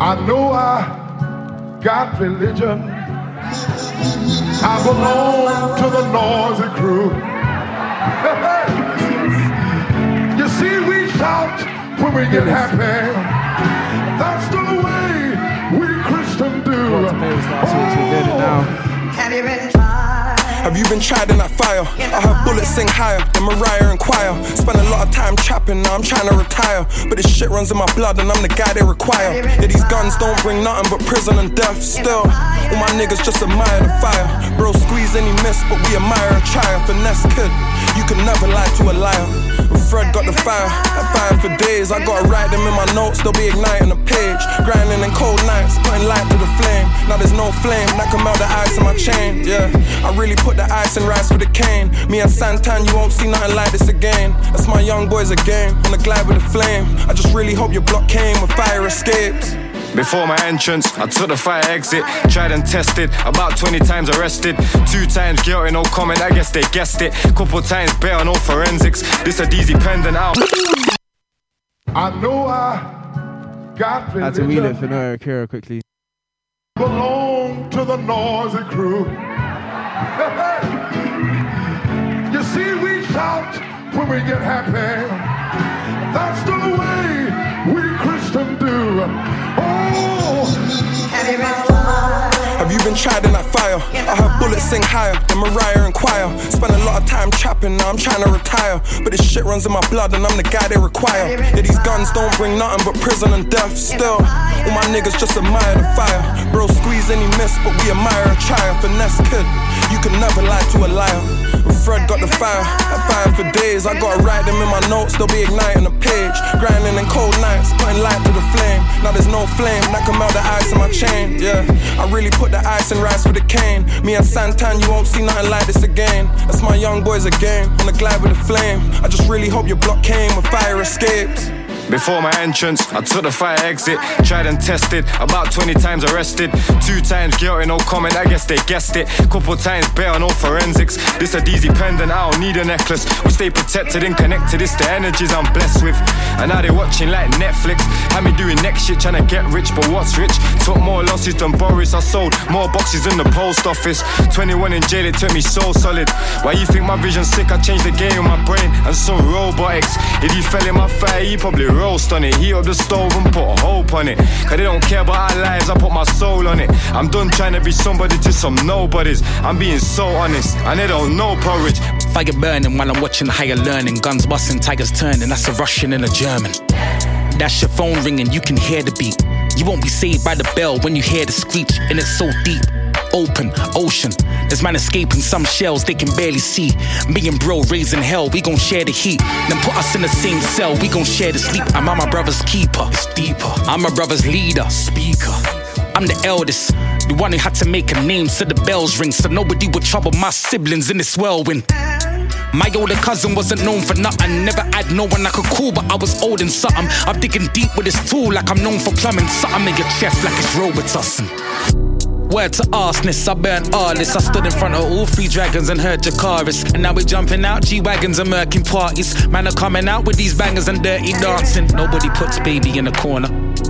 I know I got religion. I belong to the noisy crew. you see, we shout when we get happy. That's the way we Christians do. Have you been tried? Have you been tried in that fire? I heard bullets sing higher than Mariah and Choir. Spend a lot of time trapping, now I'm trying to retire. But this shit runs in my blood and I'm the guy they require. Yeah, these guns don't bring nothing but prison and death. Still, all my niggas just admire the fire. Bro, squeeze any miss, but we admire a trial. Finesse kid, you can never lie to a liar. Fred got the fire, I fire for days. I gotta write them in my notes, they'll be igniting the page. Grinding in cold nights, putting light to the flame. Now there's no flame that can melt the ice in my chain. Yeah, I really put the ice and rice for the cane. Me and Santan, you won't see nothing like this again. That's my young boys again, on the glide with the flame. I just really hope your block came with fire escapes. Before my entrance, I took the fire exit, tried and tested, about 20 times arrested. Two times guilty, no comment, I guess they guessed it. Couple times bail, no forensics. This a DZ pendant out. I know I got religion. Had to wheel it for Noah Akira quickly. belong to the noisy crew. you see, we shout when we get happy. That's the way we Christians do. Have you been tried? In that fire? I heard bullets sing higher than Mariah and Choir. Spent a lot of time trapping, now I'm trying to retire. But this shit runs in my blood and I'm the guy they require. Yeah, these guns don't bring nothing but prison and death. Still, all my niggas just admire the fire. Bro, squeeze any miss, but we admire a trial. Finesse kid, you can never lie to a liar. Fred got the fire, I fire for days. I gotta write them in my notes, they'll be igniting the page. Grinding in cold nights, putting light to the flame. Now there's no flame that can melt the ice in my chain. Yeah, I really put the ice and rice for the cane. Me and Santan, you won't see nothing like this again. That's my young boys again, on the glide with the flame. I just really hope your block came with fire escapes. Before my entrance, I took the fire exit, tried and tested, about 20 times arrested. Two times guilty, no comment, I guess they guessed it. Couple times bail, no forensics. This a DZ pendant, I don't need a necklace. We stay protected and connected, it's the energies I'm blessed with. And now they watching like Netflix. Had me doing next shit, trying to get rich, but what's rich? Took more losses than Boris, I sold more boxes in the post office. 21 in jail, it took me so solid. Why you think my vision's sick? I changed the game with my brain and some robotics. If you fell in my fire, you probably roast on it. Heat up the stove and put hope on it. Cause they don't care about our lives, I put my soul on it. I'm done trying to be somebody to some nobodies. I'm being so honest, and they don't know porridge. Fire burning while I'm watching higher learning. Guns busting, tigers turning. That's a Russian and a German. That's your phone ringing, you can hear the beat. You won't be saved by the bell when you hear the screech, and it's so deep. Open ocean. There's man escaping some shells they can barely see. Me and bro raising hell, we gon' share the heat. Then put us in the same cell, we gon' share the sleep. I'm my brother's keeper, it's deeper. I'm my brother's leader, speaker. I'm the eldest, the one who had to make a name so the bells ring, so nobody would trouble my siblings in this whirlwind. My older cousin wasn't known for nothing. Never had no one I could call, but I was old and something. I'm digging deep with this tool like I'm known for plumbing. Something in your chest like it's Robitussin. Word to arseness, I burnt all this. I stood in front of all three dragons and heard Dracarys. And now we're jumping out G-Wagons and murking parties. Man are coming out with these bangers and dirty dancing. Nobody puts baby in a corner.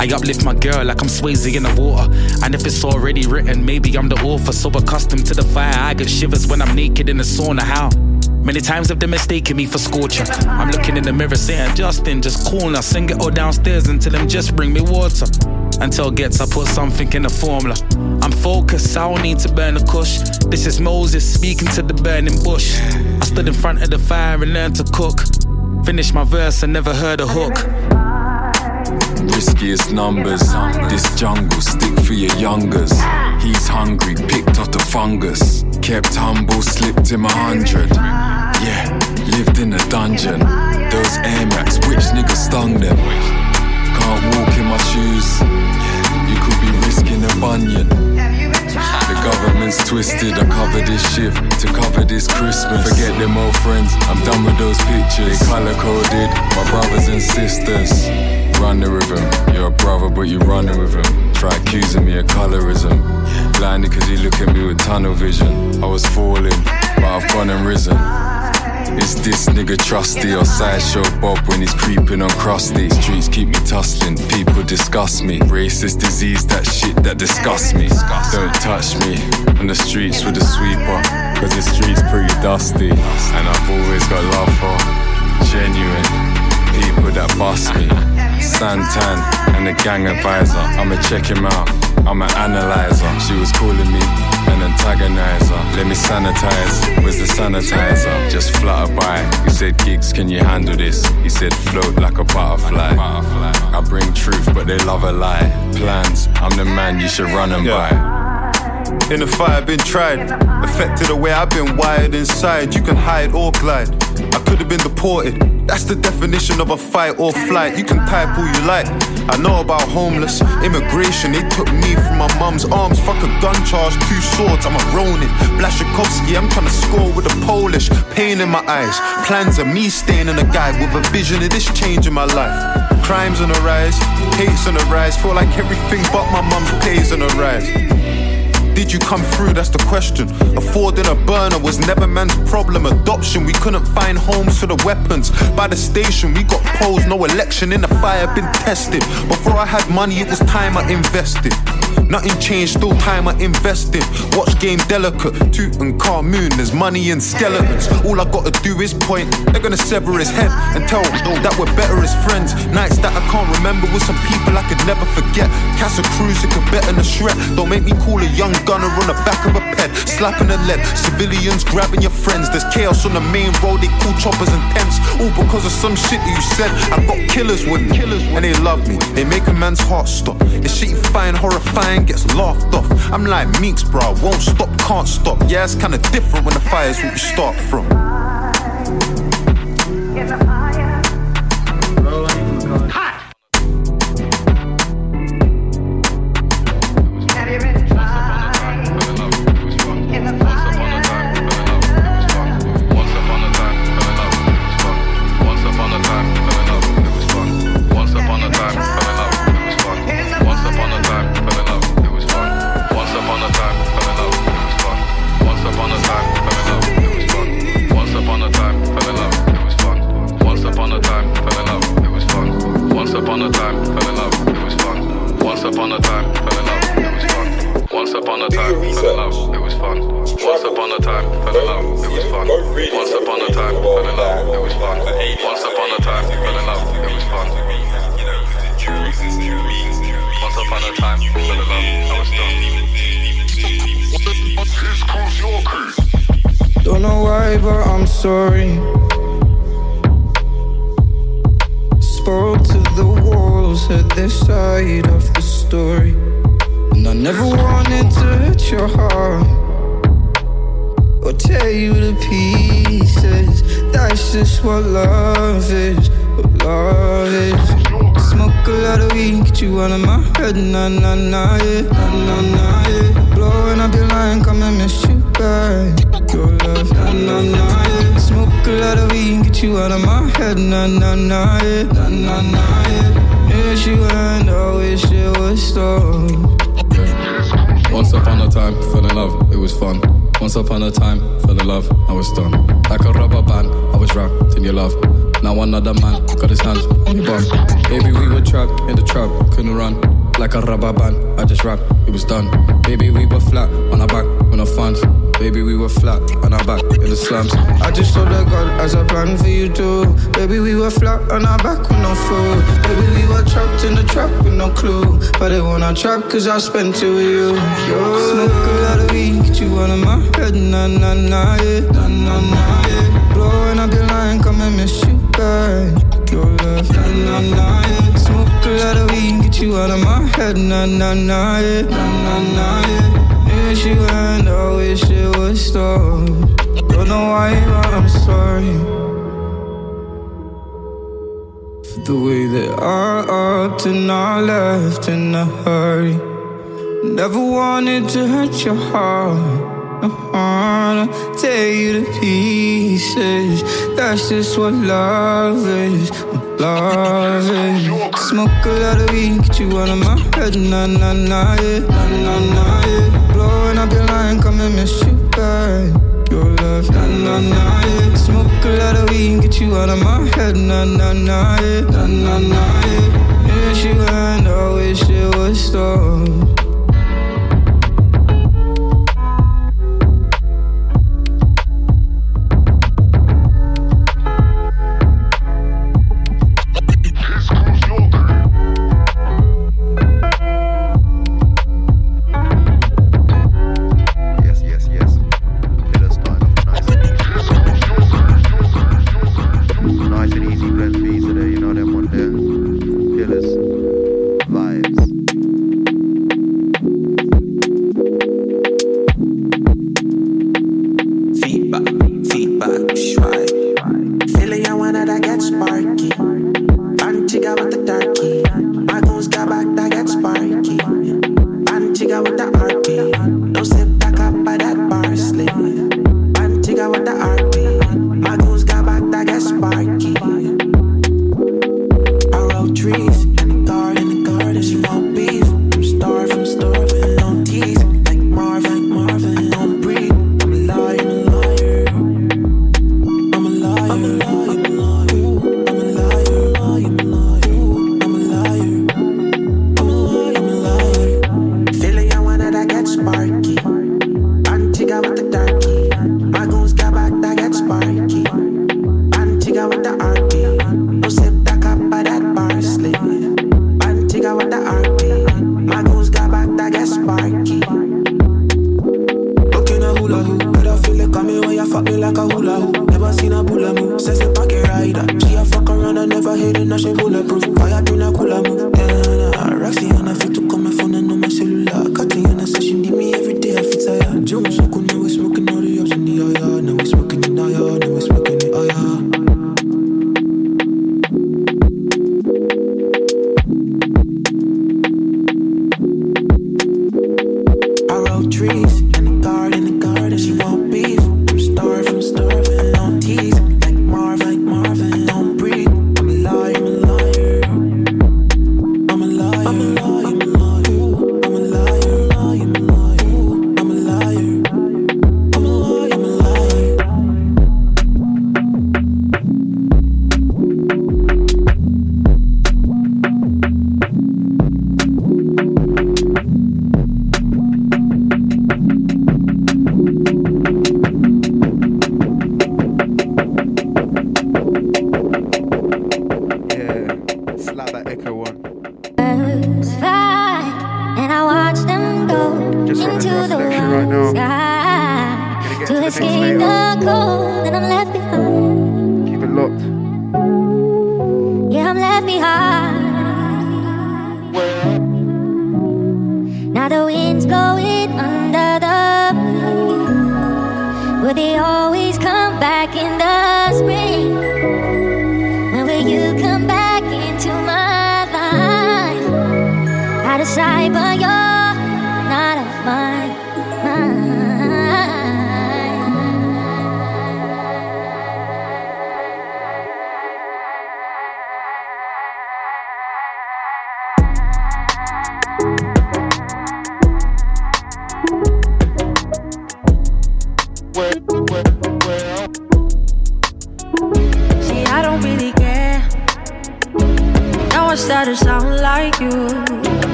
I uplift my girl like I'm Swayze in the water. And if it's already written, maybe I'm the author. So accustomed to the fire, I get shivers when I'm naked in the sauna. How? Many times have they mistaken me for scorcher. I'm looking in the mirror saying, Justin, just cool now. Sing it all downstairs and tell him just bring me water. Until gets, I put something in the formula. I'm focused, I don't need to burn a kush. This is Moses speaking to the burning bush. I stood in front of the fire and learned to cook. Finished my verse and never heard a hook. Riskiest numbers. This jungle stick for your youngers. He's hungry, picked off the fungus. Kept humble, slipped him a hundred. Yeah, lived in a dungeon. Those Air Max, which nigga stung them? Can't walk in my shoes. You could be risking a bunion. The government's twisted. I cover this shift to cover this Christmas. Forget them old friends. I'm done with those pictures. They color coded. My brothers and sisters. Run the him. You're a brother, but you running with him. Try accusing me of colorism. Blinded cause you look at me with tunnel vision. I was falling, but I've gone and risen. Is this nigga trusty or sideshow Bob when he's creeping on crusty? Streets keep me tussling, people disgust me. Racist disease, that shit that disgusts me. Don't touch me on the streets with a sweeper, cause the streets pretty dusty. And I've always got love for genuine people that bust me. Santan and the gang advisor, I'ma check him out. I'm an analyzer. She was calling me an antagonizer. Let me sanitize. Where's the sanitizer? Just flutter by. He said, Gigs, can you handle this? He said, float like a butterfly. I bring truth, but they love a lie. Plans, I'm the man you should run them Yeah. by. In the fire, been tried. Affected the way I've been wired inside. You can hide or glide. I could have been deported. That's the definition of a fight or flight. You can type all you like. I know about homeless immigration. They took me from my mum's arms. Fuck a gun charge, two swords. I'm a Ronin. Blaszczykowski, I'm trying to score with a Polish. Pain in my eyes. Plans of me staying in a guy with a vision of this change in my life. Crimes on the rise, hate's on the rise. Feel like everything but my mum's pays on the rise. Did you come through? That's the question. Affording a burner was never man's problem. Adoption, we couldn't find homes for the weapons. By the station, we got posed. No election in the fire, been tested. Before I had money, it was time I invested. Nothing changed, still time I invested. Watch game delicate, Toot and Moon. There's money in skeletons. All I gotta do is point. They're gonna sever his head and tell him that we're better as friends. Nights that I can't remember with some people I could never forget. Casa Cruz, it could better than a shred. Don't make me call a young gunner on the back of a ped, slapping a lead. Civilians grabbing your friends. There's chaos on the main road. They call choppers and tents, all because of some shit that you said. I got killers with me, and they love me. They make a man's heart stop. The shit find horrifying gets laughed off. I'm like Meeks, bro. Won't stop, can't stop. Yeah, it's kinda different when the fire's what you start from. Spoke to the walls, heard their side of the story. And I never wanted to hurt your heart or tear you to pieces. That's just what love is, what love is. Smoke a lot of weed, get you out of my head, nah, nah, nah, yeah, nah, nah, nah, yeah. Blowing up your line, come and miss you Your love, nah, nah, nah, yeah. Smoke a lot of weed, get you out of my head, nah, nah, nah, yeah, nah, nah, nah, yeah. Wish you and I wish it was. Once upon a time, fell in love, it was fun. Once upon a time, fell in love, I was done. Like a rubber band, I was wrapped in your love. Now another man got his hands on your bum. Baby, we were trapped in the trap, couldn't run. Like a rubber band, I just rapped, it was done. Baby, we were flat on our back with no funds. Baby, we were flat on our back in the slums. I just told the God as a plan for you too. Baby, we were flat on our back with no food. Baby, we were trapped in the trap with no clue. But they wanna trap cause I spent it with you. Yo. Smoke a lot of weed, get you out of my head. Nah, nah, nah, yeah. Nah, nah, nah, yeah. Blowing up your line, come and miss you back. Your love, nah, nah, nah, yeah. Smoke a lot of weed, get you out of my head. Nah, nah, nah, yeah. Nah, nah, nah, yeah. Wish you and I wish it would stop. Don't know why, but I'm sorry. For the way that I upped and I left in a hurry. Never wanted to hurt your heart. I wanna tear you to pieces. That's just what love is. What love is. Smoke a lot of weed, get you out of my head. Nah, nah, nah, yeah. Nah, nah, nah, yeah. And miss you back. your love. Nah, nah, nah, yeah. Smoke a lot of weed and get you out of my head. Nah, nah, nah, yeah. Nah, nah, nah, yeah. Miss you and I wish it was stop.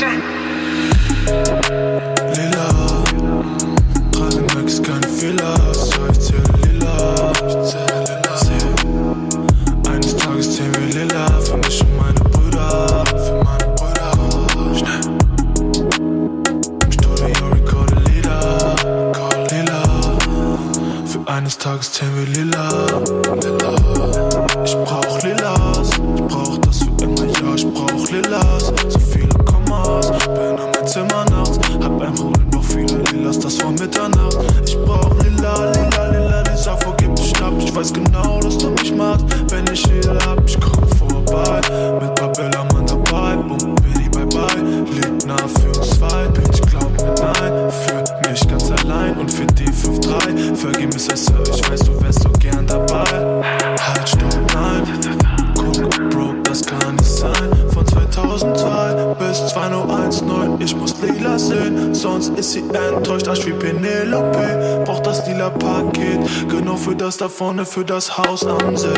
No, für das Haus am See.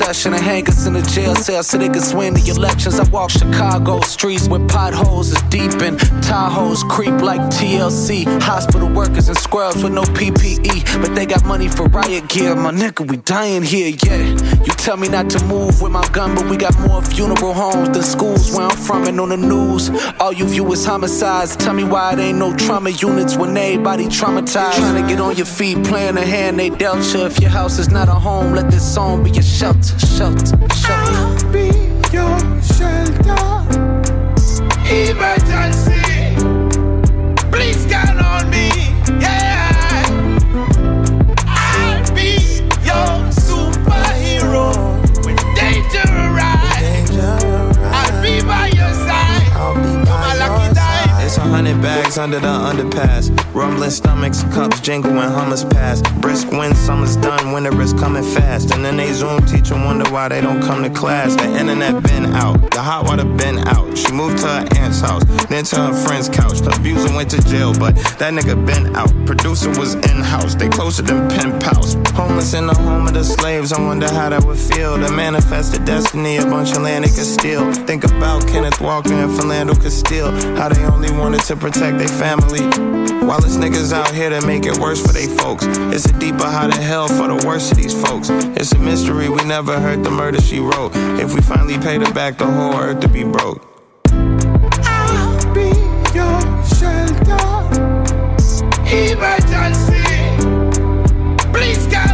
In and hang in the jail cell so they can swing the elections. I walk Chicago streets where potholes is deep and Tahoes creep like TLC. Hospital workers and scrubs with no PPE, but they got money for riot gear. My nigga, we dying here, yeah. You tell me not to move with my gun, but we got more funeral homes than schools where I'm from and on the news. All you view is homicides. Tell me why it ain't no trauma units when everybody traumatized. Trying to get on your feet, playing the hand they dealt you. If your house is not a home, let this song be your shelter, shelter, shelter. I'll be your shelter. Emergency, hundred bags under the underpass. Rumbling stomachs, cups jingle when hummers pass. Brisk wind, summer's done, winter is coming fast. And then they Zoom teacher wonder why they don't come to class. The internet been out, the hot water been out. She moved to her aunt's house, then to her friend's couch. The abuser went to jail, but that nigga been out. Producer was in house, they closer than pen pals. Homeless in the home of the slaves, I wonder how that would feel. To manifest the destiny, a bunch of land they could steal. Think about Kenneth Walker and Philando Castile. How they only wanted to protect their family. While it's niggas out here that make it worse for they folks. It's a deeper how of hell for the worst of these folks. It's a mystery, we never heard the murder she wrote. If we finally paid her back, the whole earth to be broke. I'll be your shelter. Emergency. Please, God.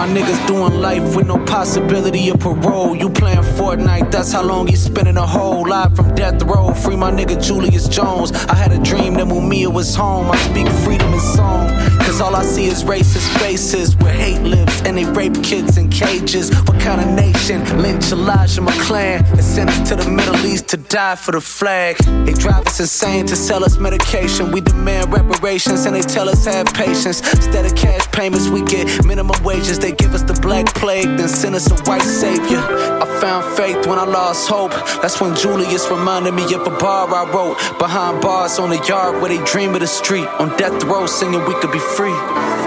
My niggas doing life with no possibility of parole. You playing Fortnite, that's how long he's spending a whole live from death row. Free my nigga Julius Jones. I had a dream that Mumia was home. I speak freedom in song. Cause all I see is racist faces where hate lives and they rape kids in cages. What kind of nation? Lynch Elijah McClain and send us to the Middle East to die for the flag. They drive us insane to sell us medication. We demand reparations and they tell us have patience. Instead of cash payments, we get minimum wages. They give us the black plague, then send us a white savior. I found faith when I lost hope. That's when Julius reminded me of a bar I wrote behind bars on the yard where they dream of the street. On death row, singing we could be free.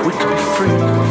We could be free.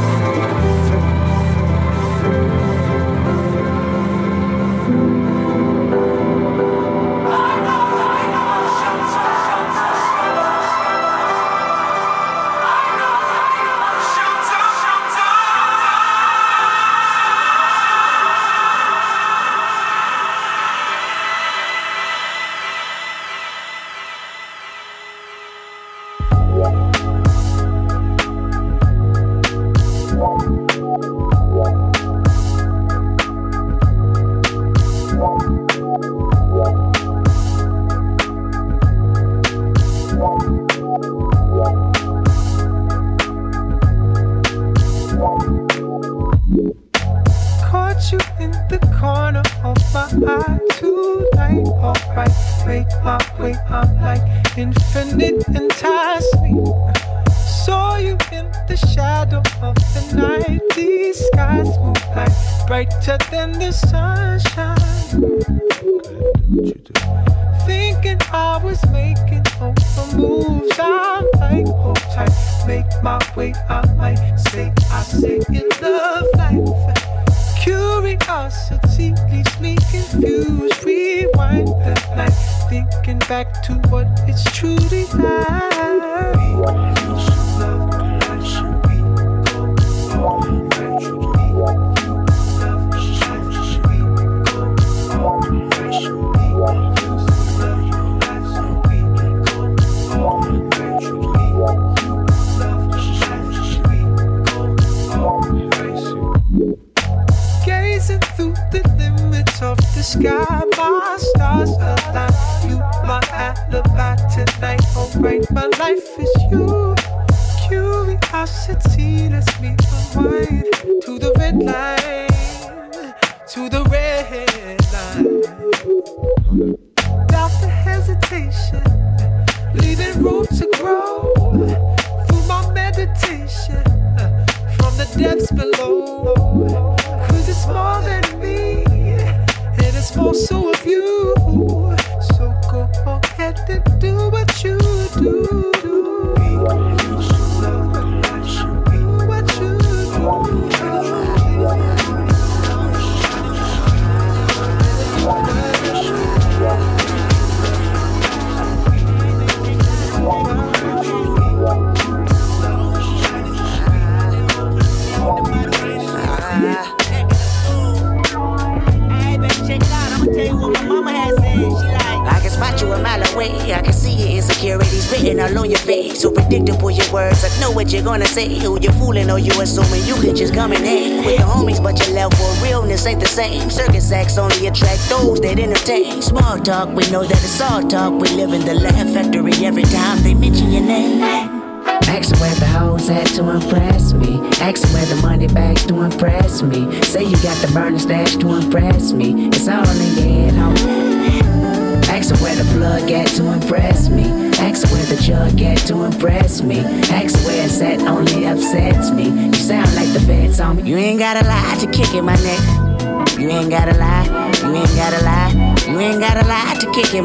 We know that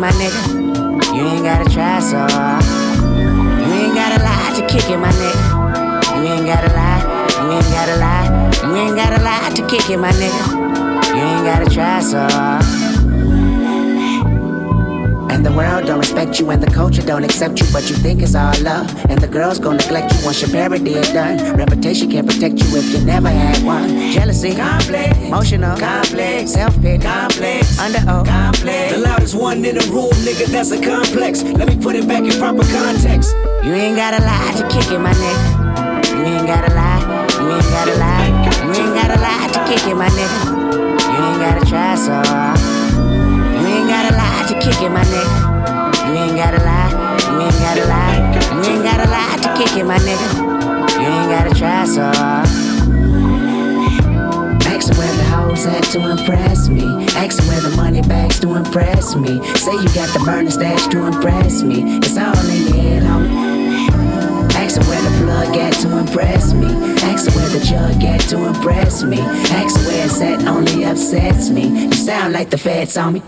my nigga. You ain't gotta try so hard. You ain't gotta lie to kick in my neck. You ain't gotta lie. You ain't gotta lie. You ain't gotta lie to kick in my nigga. You ain't gotta try so hard. Respect you, and the culture don't accept you, but you think it's all love. And the girls gon' neglect you once your parody is done. Reputation can't protect you if you never had one. Jealousy, complex, emotional, complex, self pity, complex, under oath, complex. The loudest one in the room, nigga, that's a complex. Let me put it back in proper context. You ain't gotta lie to kick in my neck. You ain't gotta lie. You ain't gotta lie. You ain't gotta lie to kick it, my nigga. You ain't gotta try so hard. You ain't gotta lie to kick it, my nigga. Ain't gotta lie. You ain't gotta lie. You ain't gotta lie to kick it, my nigga. You ain't gotta try so hard. Ask where the hoes at to impress me. Ask where the money bags to impress me. Say you got the burner stash to impress me. It's all in your head, homie. Ask where the plug at to impress me. Ask where the jug at to impress me. Ask where it's at only upsets me. You sound like the feds on me.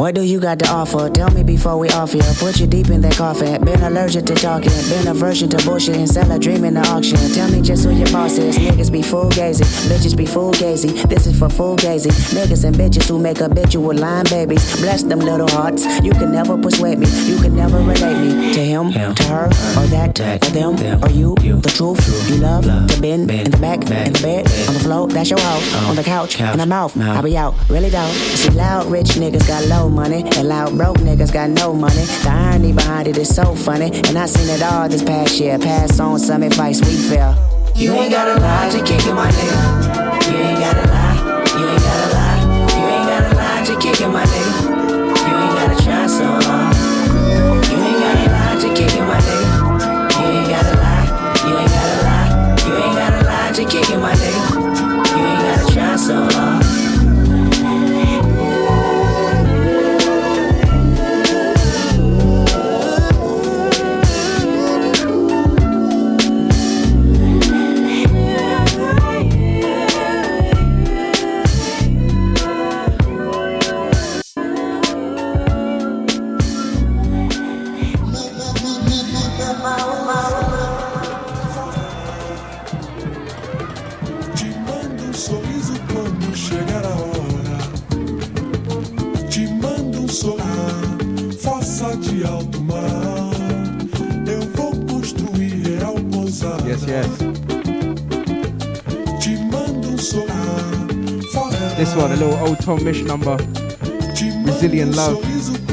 What do you got to offer? Tell me before we off here. Put you deep in that coffin. Been allergic to talking. Been aversion to bullshit and sell a dream in the auction. Tell me just who your boss is. Niggas be fugazy. Bitches be fugazy. This is for fugazy. Niggas and bitches who make habitual line babies. Bless them little hearts. You can never persuade me. You can never relate me to him, to her, or that, or them, or you. The truth. You love love to bend in the back, in the bed, on the floor. That's your hoe. On the couch, in the mouth. I'll be out. Really though. See, loud rich niggas got low money, and loud broke niggas got no money. The irony behind it is so funny, and I seen it all this past year. Pass on some advice we feel. You ain't gotta lie to kick it, my nigga. You ain't gotta lie. You ain't gotta lie. You ain't gotta lie to kick it, my nigga. You ain't gotta try so hard. You ain't gotta lie to kick my nigga. You ain't gotta lie. You ain't gotta lie. You ain't gotta lie to kick my nigga. You ain't gotta try so hard. This one, a little old Tom Misch number. Brazilian Love.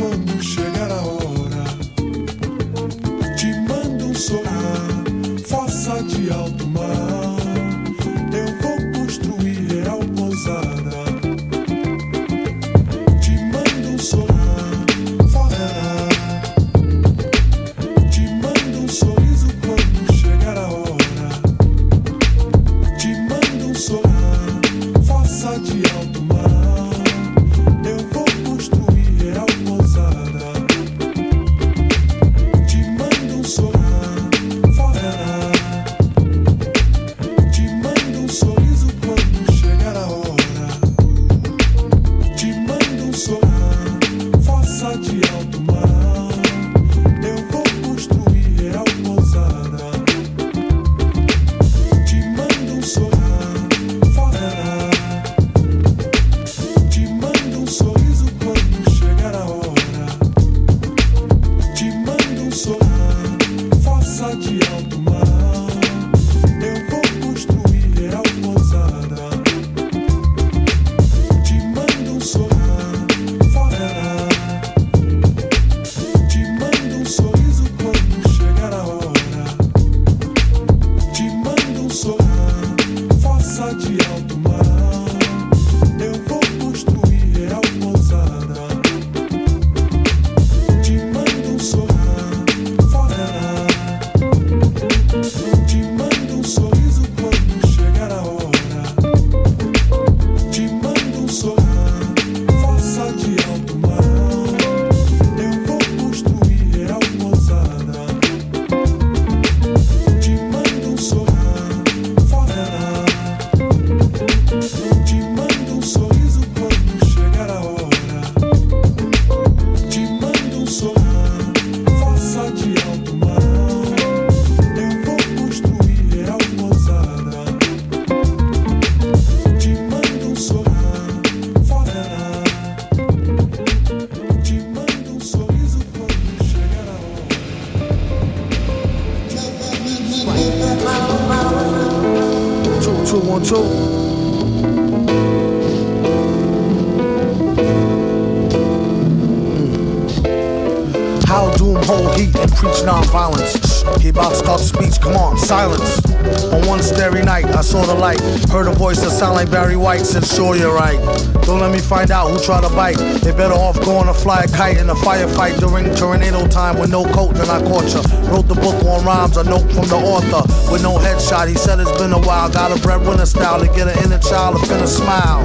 Sure, you're right. Don't let me find out who tried to bite. They better off going to fly a kite in a firefight during tornado time with no coat than I caught ya. Wrote the book on rhymes, a note from the author with no headshot. He said it's been a while. Got a breadwinner style to get an inner child to finna smile.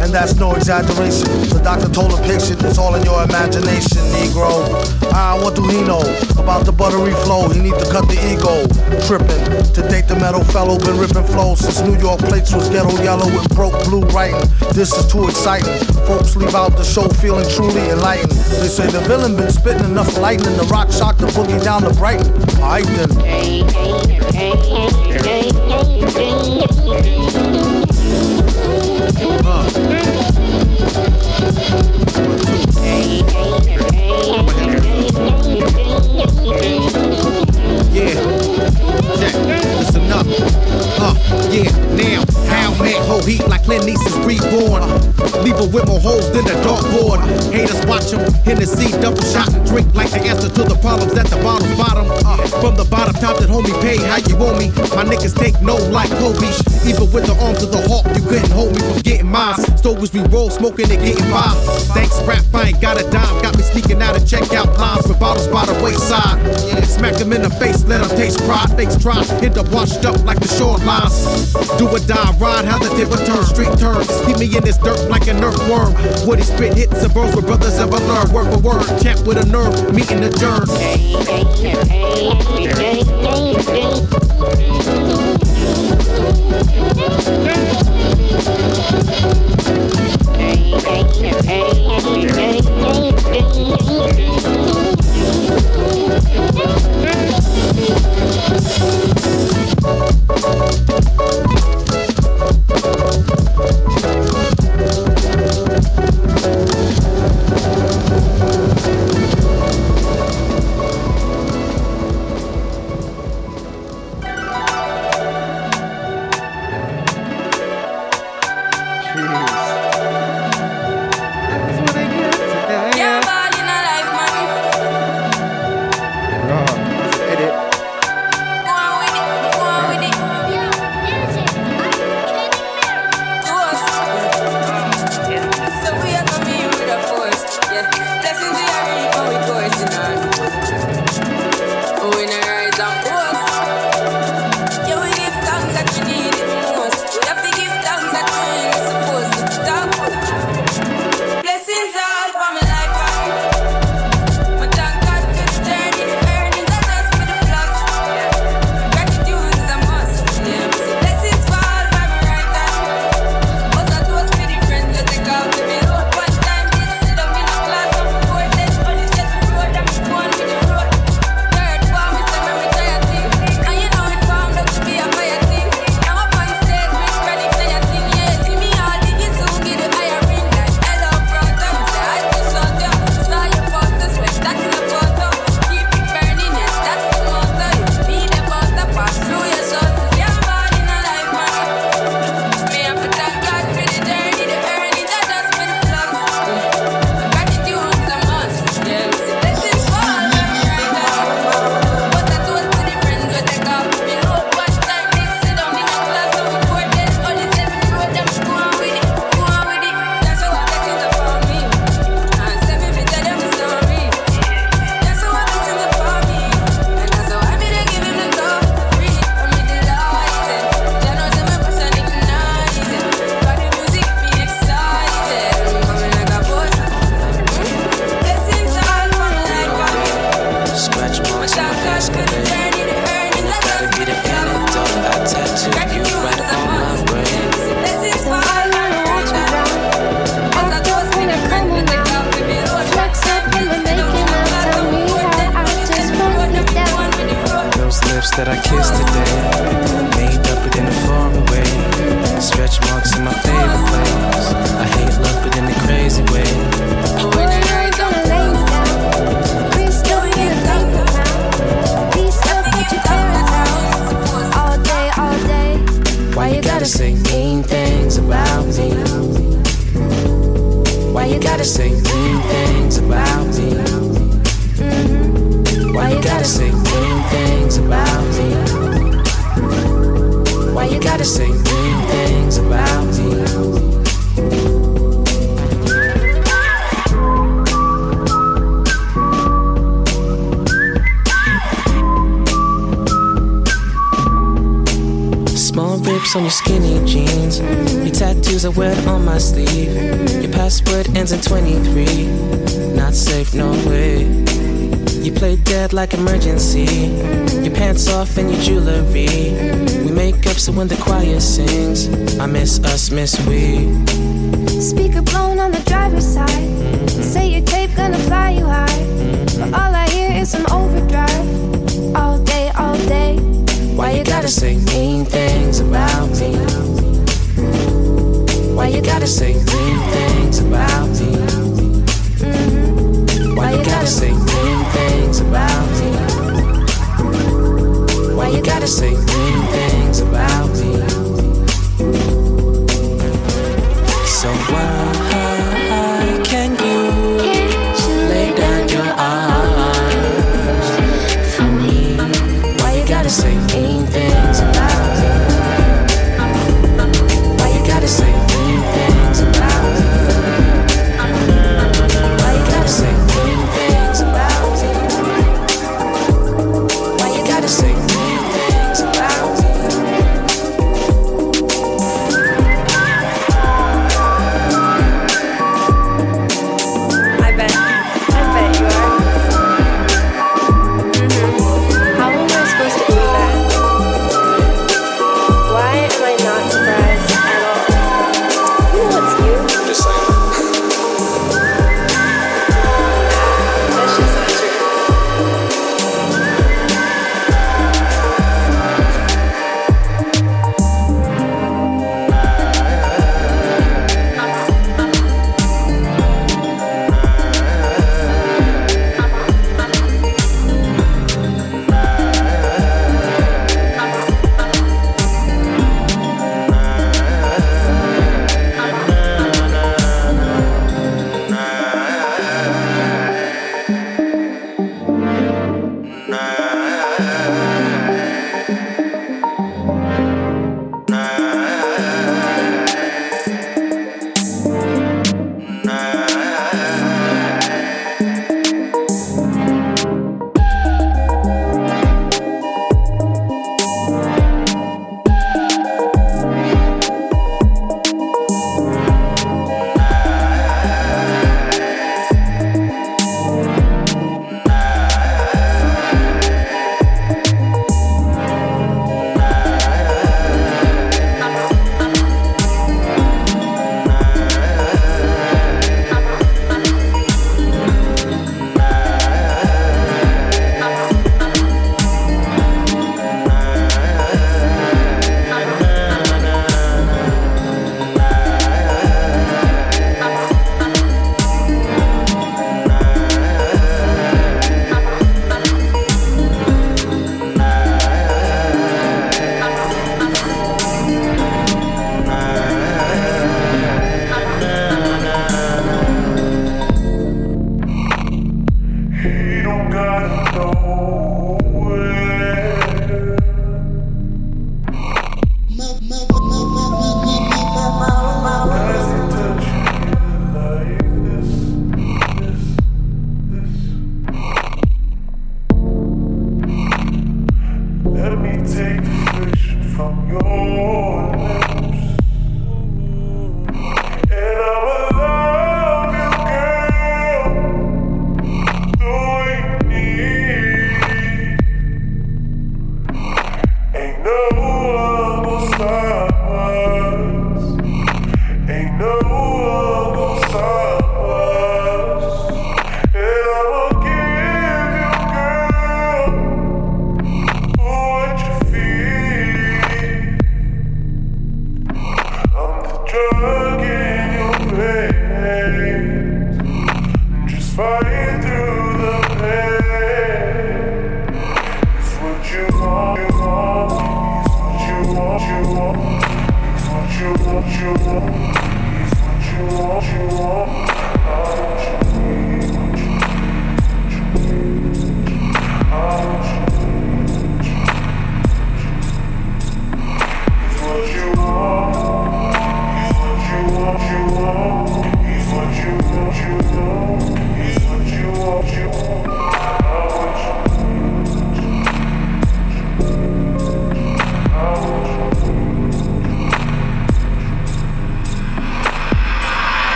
And that's no exaggeration. The doctor told a patient it's all in your imagination, Negro. Ah, what do he know about the buttery flow? He need to cut the ego. Tripping to date the metal fellow, been ripping flows since New York plates was ghetto yellow and broke blue writing. This is too exciting. Folks leave out the show feeling truly enlightened. They say the villain been spitting enough lightning. The rock shock the boogie down to Brighton. Alright then. Yeah, check, listen up. Uh, yeah, now, how man, whole heat like Clint reborn. Leave her with more holes than a dartboard. Haters watch him, Hennessy double shot and drink like the answer to the problems at the bottom's bottom. Uh, from the bottom top that homie pay, how you want me? My niggas take no like Kobe. Even with the arms of the hawk, you couldn't hold me from getting mine. Stories we roll, smoking and getting by. Thanks, rap, I ain't got a dime. Got me sneaking out of checkout lines with bottles by the wayside. Smack them in the face, let them taste pride. Fakes try, hit the washed up like the shorelines. Do or die, ride, how the table turn, street turns. Keep me in this dirt like an earthworm. Woody spit hits and bros where brothers of a learn. Word for word, champ with a nerve, meeting adjourned. Yeah,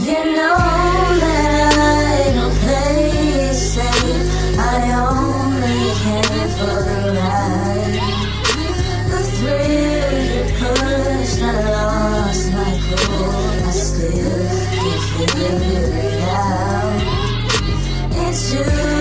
You know that I don't play it safe I only care for the The thrill you pushed, I lost my cool. I still can it out. It's you.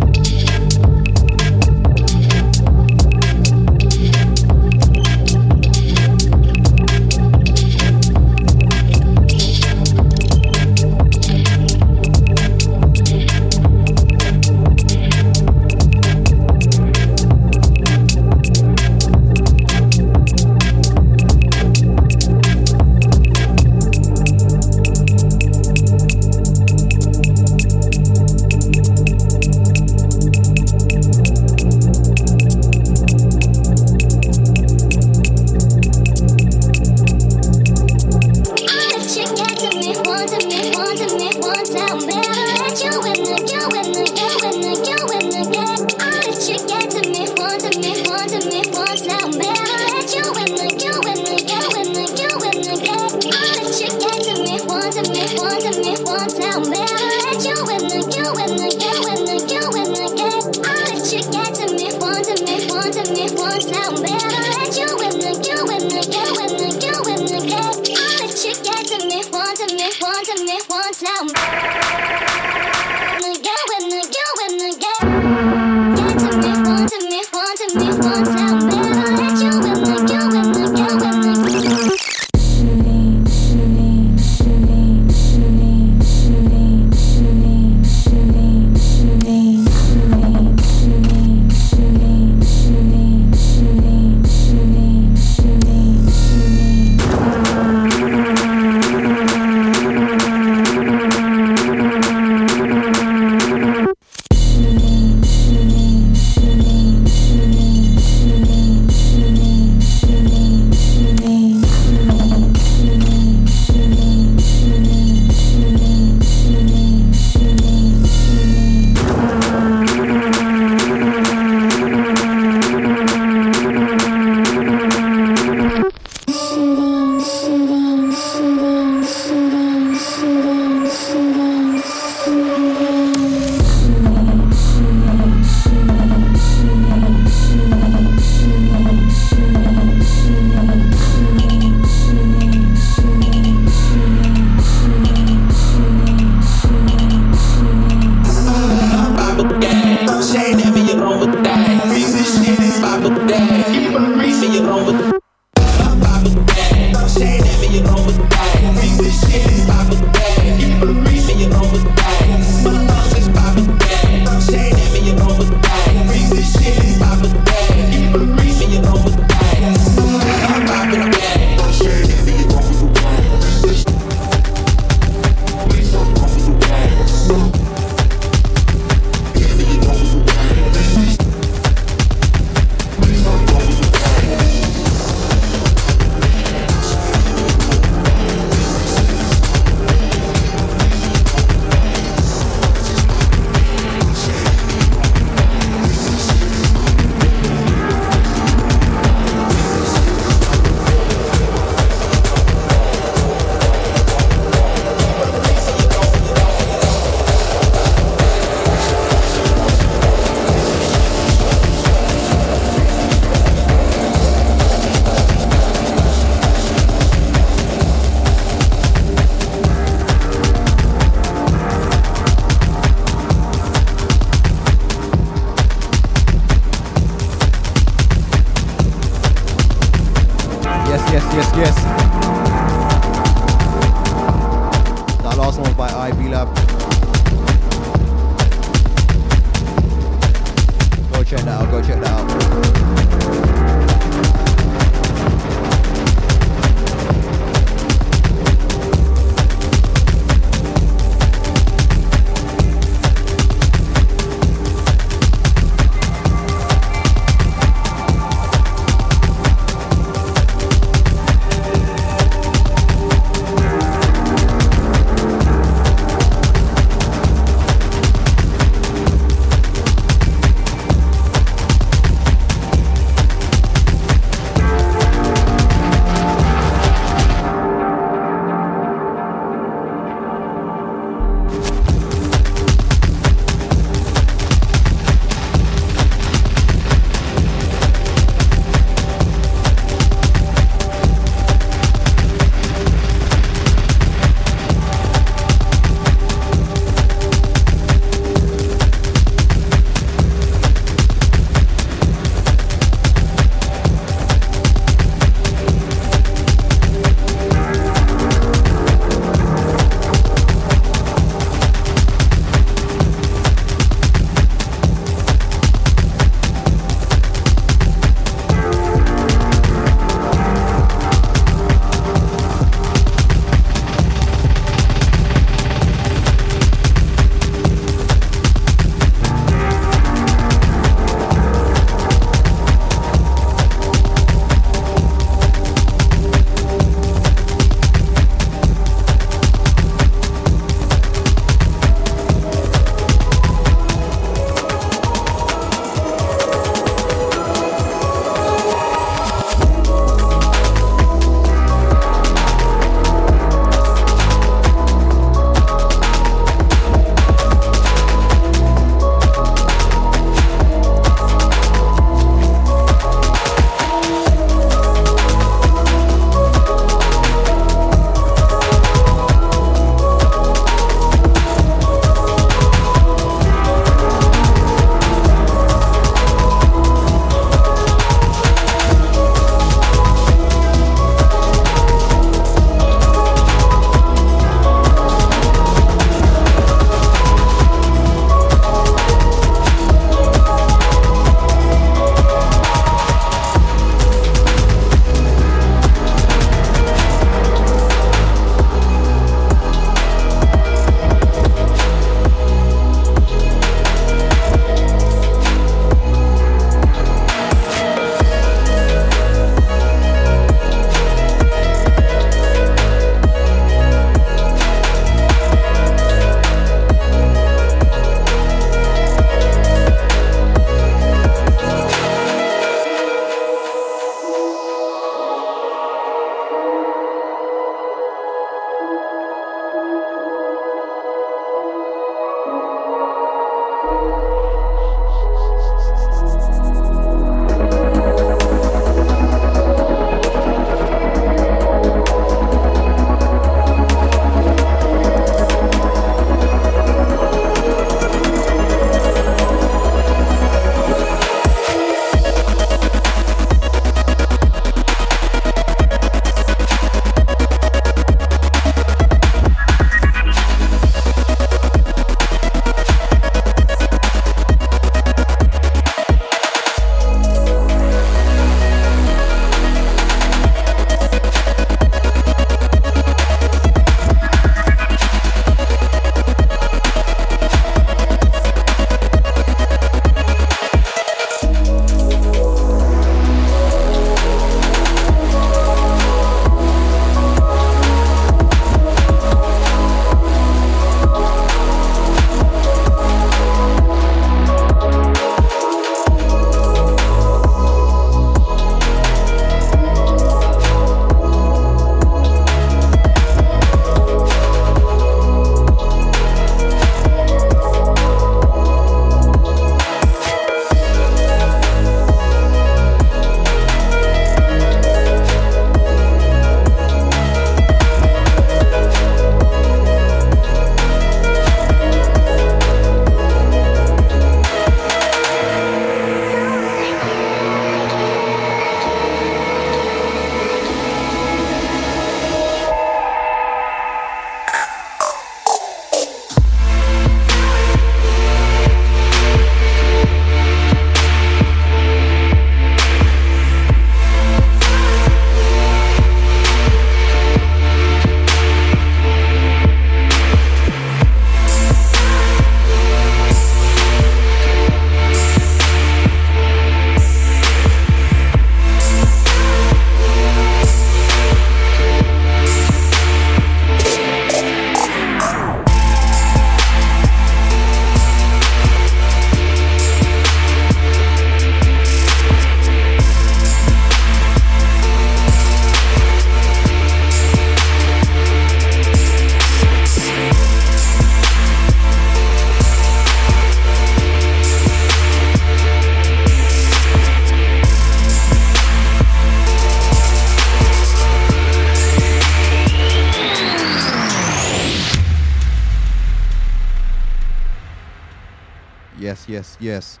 Yes.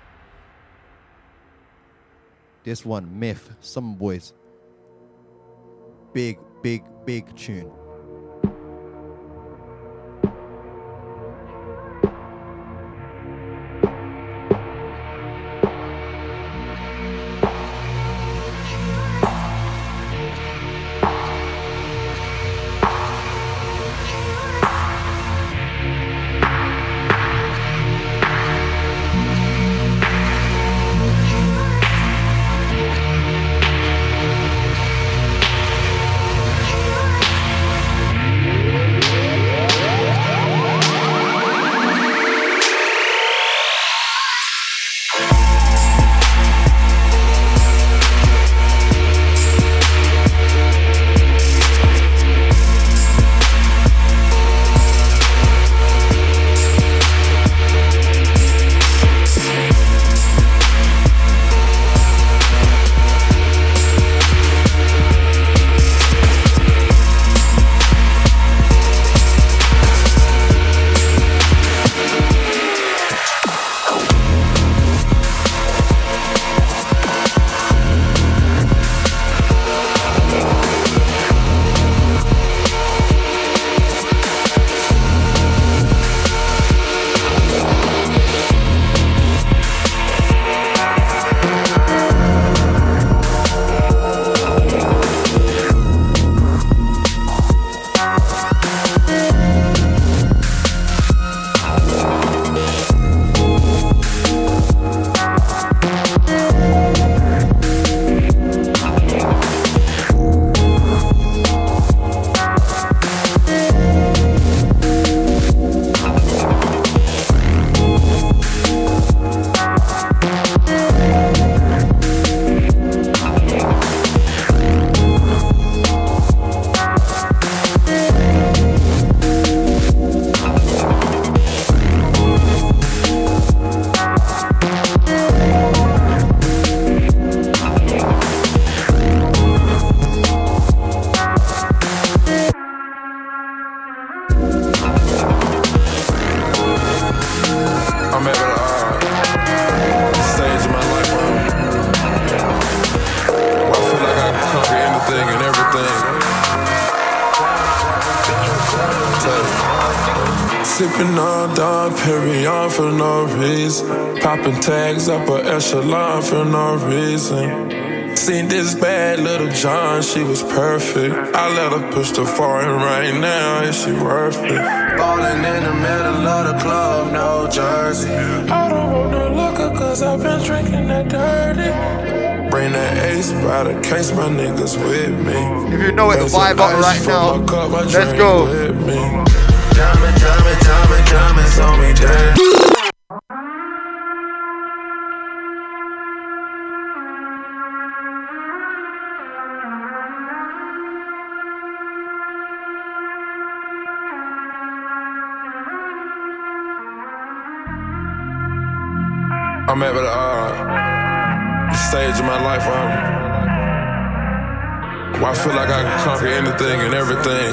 This one, Myth, some boys. Big, big, big tune. Let her push right now, is she worth it? Ballin' in the middle of the club, no jersey. I don't want no liquor, cause I've been drinking that dirty. Bring that ace by the case, my niggas with me. If you know it, vibe up right now. Let's go. Diamond, diamond, diamond, diamonds on me, damn. Feel like I can conquer anything and everything.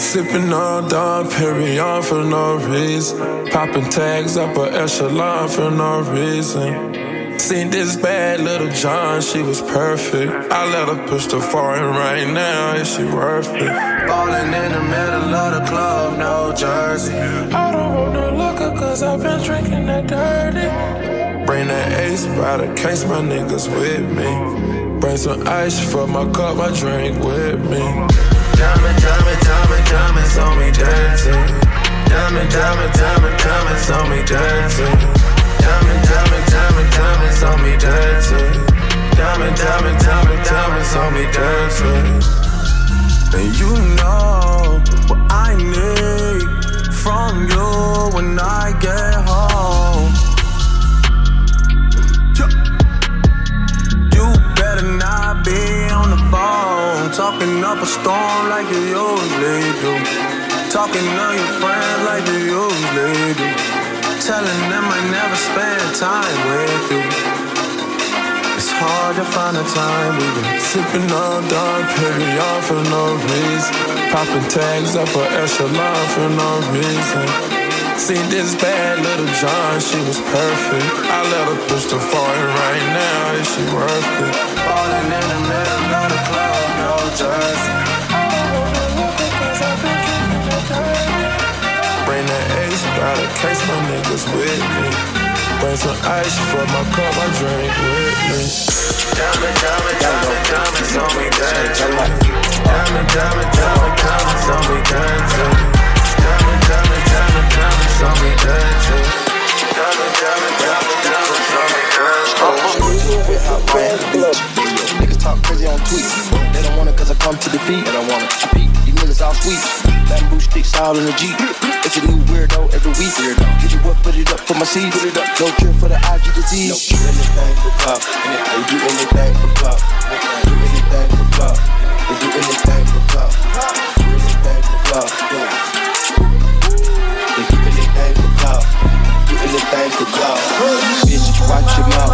Sipping on Dom Perignon for no reason. Popping tags up a echelon for no reason. Seen this bad little John, she was perfect. I let her push the foreign right now, is she worth it? Ballin' in the middle of the club, no jersey. I don't want no liquor, cause I've been drinking that dirty. Bring that ace by the case, my niggas with me. Bring some ice for my cup, my drink with me. Diamond, diamond, diamond, diamonds on me dancing. Diamond, diamond, diamond, diamonds on me dancing. Diamond, diamond, diamond, diamonds on me dancing. Diamond, diamond, diamond, diamonds on me dancing. And you know what I need from you when I get home. Talking up a storm like you usually do. Talking to your friends like you usually do. Telling them I never spend time with you. It's hard to find the time. We been sipping all dark, off for no reason. Popping tags up a echelon for no reason. Seen this bad little John, she was perfect. I let her push the foreign right now, is she worth it? Falling in the middle of the club, no jersey. Bring the ace, got a case, my niggas with me. Bring some ice for my cup, I drink with me. Diamond, diamond, diamond, diamonds on me, dancing. Diamond, diamond, diamond, diamonds on me, dancing. Diamond, diamond, diamonds on me, dancing. Diamond, diamond, diamond, diamonds on me, dancing. Niggas talk crazy on tweets. They don't want it cause I come to defeat. They don't want it. These niggas all sweet. Bamboo sticks in the Jeep. It's a new weirdo every week. Weirdo. Get you up, put it up for my seeds. Put it up. No trip for the IG disease. No, do anything for pop. They do anything for pop. They do anything for pop. They do anything for pop. Anything for pop. Watch your mouth.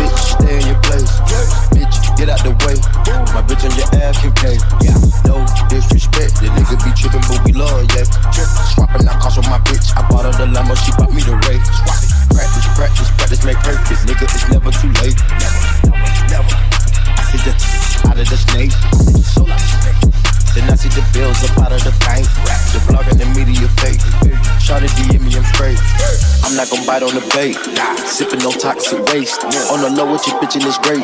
Bitch, stay in your place. Bitch, get out the way. My bitch on your ass can pay. No disrespect, the nigga be trippin', but we love, yeah. Swapping out cars with my bitch. I bought her the Lambo, she bought me the Ray. Practice, practice, practice, make perfect. Nigga, it's never too late. Never, never. I see the out of the snake. So like then I see the bills up out of the bank. The vlog and the media fake. Shot DM me, I'm. I'm not gon' bite on the bait. Nah, sipping no toxic waste. On the low with your bitch it's great.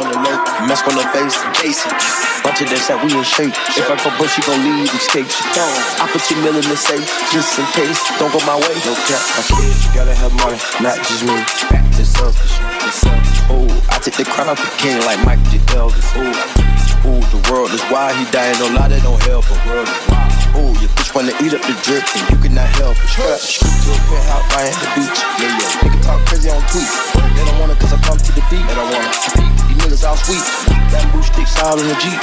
Mask on the face, Casey. Bunch of this that we in shape. If I go bush, she gon' leave, escape. She gone. I put your mill in the safe, just in case. Don't go my way. No cap, my kids you gotta have money, not just me. Selfish. Just selfish. Ooh, I take the crown off the king like Michael J. Elvis. Ooh. Ooh, the world is wild, he dying, no lie, that don't help. The world is wild. Ooh, your bitch wanna eat up the drip, and you cannot help it. Strap, scoot to a penthouse right at the beach. Yeah, yeah. Nigga talk crazy on tweets. They don't want it cause I come to defeat. They don't. I these niggas all sweet. Bamboo sticks all in the Jeep.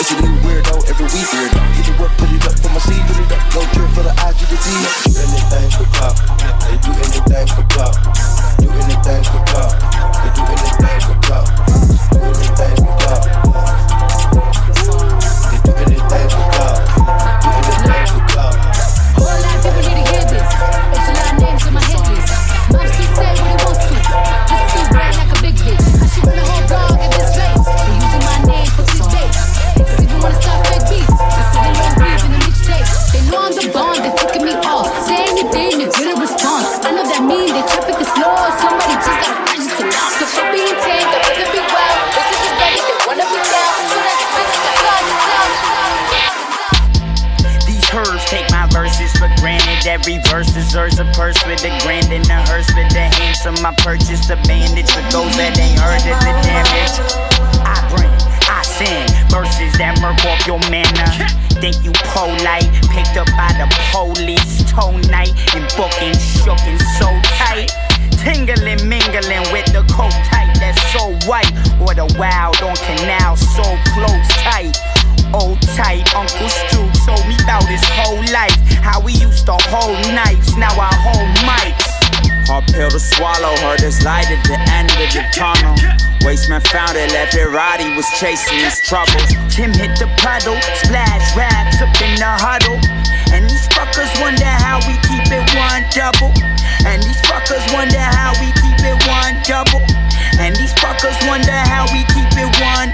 It's a new weirdo every week. Weirdo. Get it up, put it up for my seed. Put it up, no drip for the IG disease. Do anything for pop. They do anything for pop. Do anything for pop. They do anything for pop. Do anything for pop. They know I'm the bomb, they ticking me off. Say anything, they get a granted. Every verse deserves a purse with a grand in a hearse with the handsome. I purchased a bandage for those that ain't heard of the damage. I bring, I sing verses that murk off your manner. Think you polite, picked up by the police, toe night, and booking, shook and so tight. Tingling, mingling with the coat tight that's so white. Or the wild on canal, so close tight. Old tight, Uncle Stu told me about his whole life. How we used to hold knives, now I hold mics. Hard pill to swallow, heard this light at the end of the tunnel. Wasteman found it, left it he was chasing his troubles. Tim hit the puddle, splash raps up in the huddle. And these fuckers wonder how we keep it one double. And these fuckers wonder how we keep it one double. And these fuckers wonder how we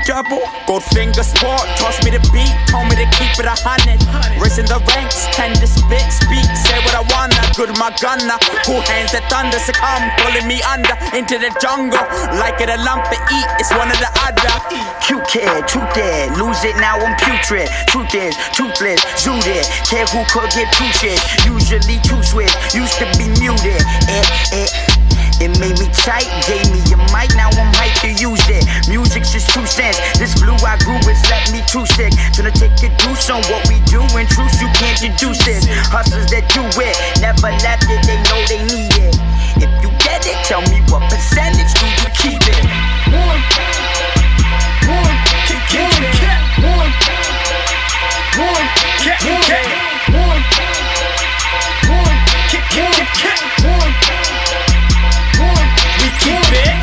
double. Goldfinger sport, toss me the beat, told me to keep it a hundred. Racing the ranks, tend to spit, speak, say what I wanna. Good my gunner, cool hands that thunder succumb, pulling me under into the jungle. Like it a lump of eat, it's one of the other. Cute kid, truth dead, lose it now I'm putrid. Truth is, toothless, zooted. Care who could get two shit, usually too swift, used to be muted. Eh, eh. It made me tight, gave me a mic, now I'm hyped to use it. Music's just two cents. This blue I grew, it's left me too sick. Gonna take a deuce on what we do. In truth, you can't deduce this. Hustlers that do it, never left it, they know they need it. If you get it, tell me what percentage do you keep it? One.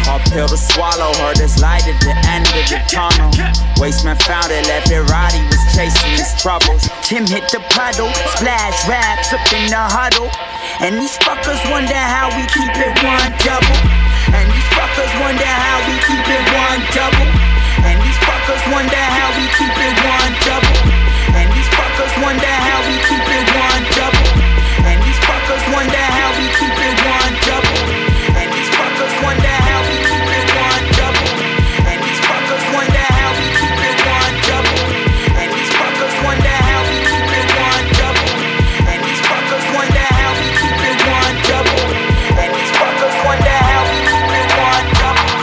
Hard pill to swallow, heard it's light at the end of the tunnel. Wasteman found it, left it he was chasing his troubles. Tim hit the puddle, splash raps up in the huddle. And these fuckers wonder how we keep it one double. And these fuckers wonder how we keep it one double. And these fuckers wonder how we keep it one double. And these fuckers wonder how we keep it one double. And these fuckers wonder how we keep it one double. Wonder how we keep it one double. And these fuckers wonder how we keep it one double. And these fuckers wonder how we keep it one double. And these fuckers wonder how we keep it one double. And these fuckers wonder how we keep it one double.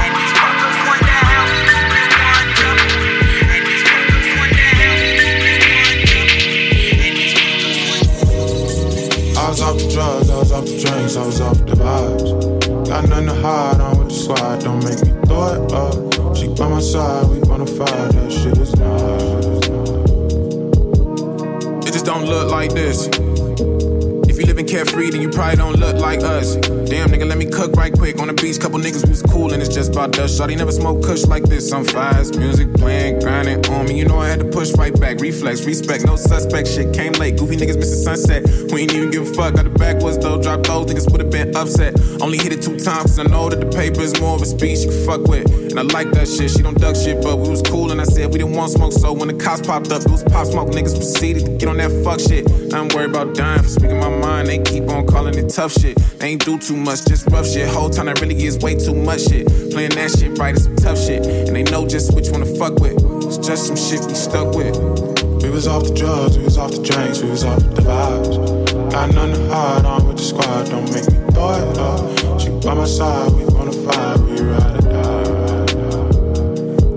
And these fuckers wonder how we keep it one double. And these fuckers wonder how we keep it one double. And these fuckers wonder. I was off the drugs, I was off the drinks, I was off the vibes. Got nothing to hide on with the squad, don't make me throw it up. She by my side, we bona fide, that shit is nice. It just don't look like this. If you living carefree, then you probably don't look like us. Damn, nigga, let me cook right quick. On the beach, couple niggas was cool, and it's just about dust. Shawty never smoke kush like this. I'm fast, music playing, grinding on me. You know I had to push right back. Reflex, respect, no suspect. Shit came late. Goofy niggas missing sunset. We ain't even give a fuck. Got the backwards though. Drop those niggas would've been upset. Only hit it two times, cause I know that the paper is more of a speech you can fuck with. And I like that shit. She don't duck shit, but we was cool, and I said we didn't want smoke. So when the cops popped up, it was pop smoke. Niggas proceeded to get on that fuck shit. I'm worried about dying for speaking my mind. They keep on calling it tough shit. They ain't do too much, just rough shit. Whole time that really is way too much shit. Playing that shit right is some tough shit. And they know just which one to fuck with. It's just some shit we stuck with. We was off the drugs, we was off the drinks, we was off the vibes. Got nothing to hide on with the squad, don't make me throw it up. She by my side, we bona fide, we ride or die.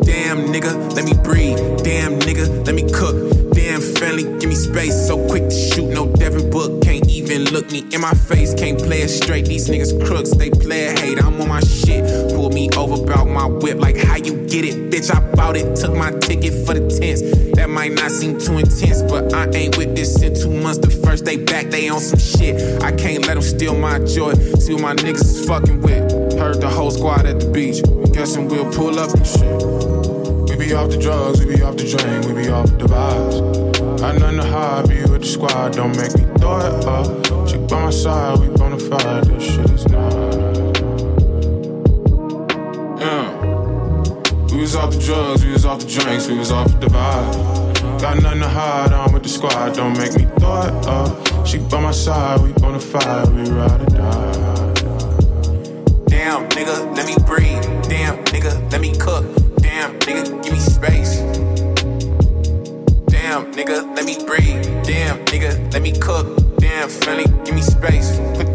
Damn nigga, let me breathe. Damn nigga, let me cook. Damn family, give me space. So quick to shoot, no Devin Book. Can't even look me in my face. Can't play it straight. These niggas crooks, they play it hate. I'm on my shit. Pull me over, bout my whip. Like how you get it, bitch? I bought it. Took my ticket for the tents. That might not seem too intense, but I ain't with this in two months. The first day back, they on some shit. I can't let them steal my joy. See what my niggas is fucking with. Heard the whole squad at the beach. Guessing we'll pull up and shit. Be off the drugs, we be off the drink, we be off the vibes. Got nothing to hide, be with the squad, don't make me throw it up. She by my side, we bona fide, this shit is nice. Yeah. We was off the drugs, we was off the drinks, we was off the vibe. Got nothing to hide, I'm with the squad, don't make me throw it up. She by my side, we bona fide, we ride or die. Damn, nigga, let me breathe. Damn, nigga, let me cook. Damn, nigga, give me space. Damn, nigga, let me breathe. Damn, nigga, let me cook. Damn, Philly, give me space. Put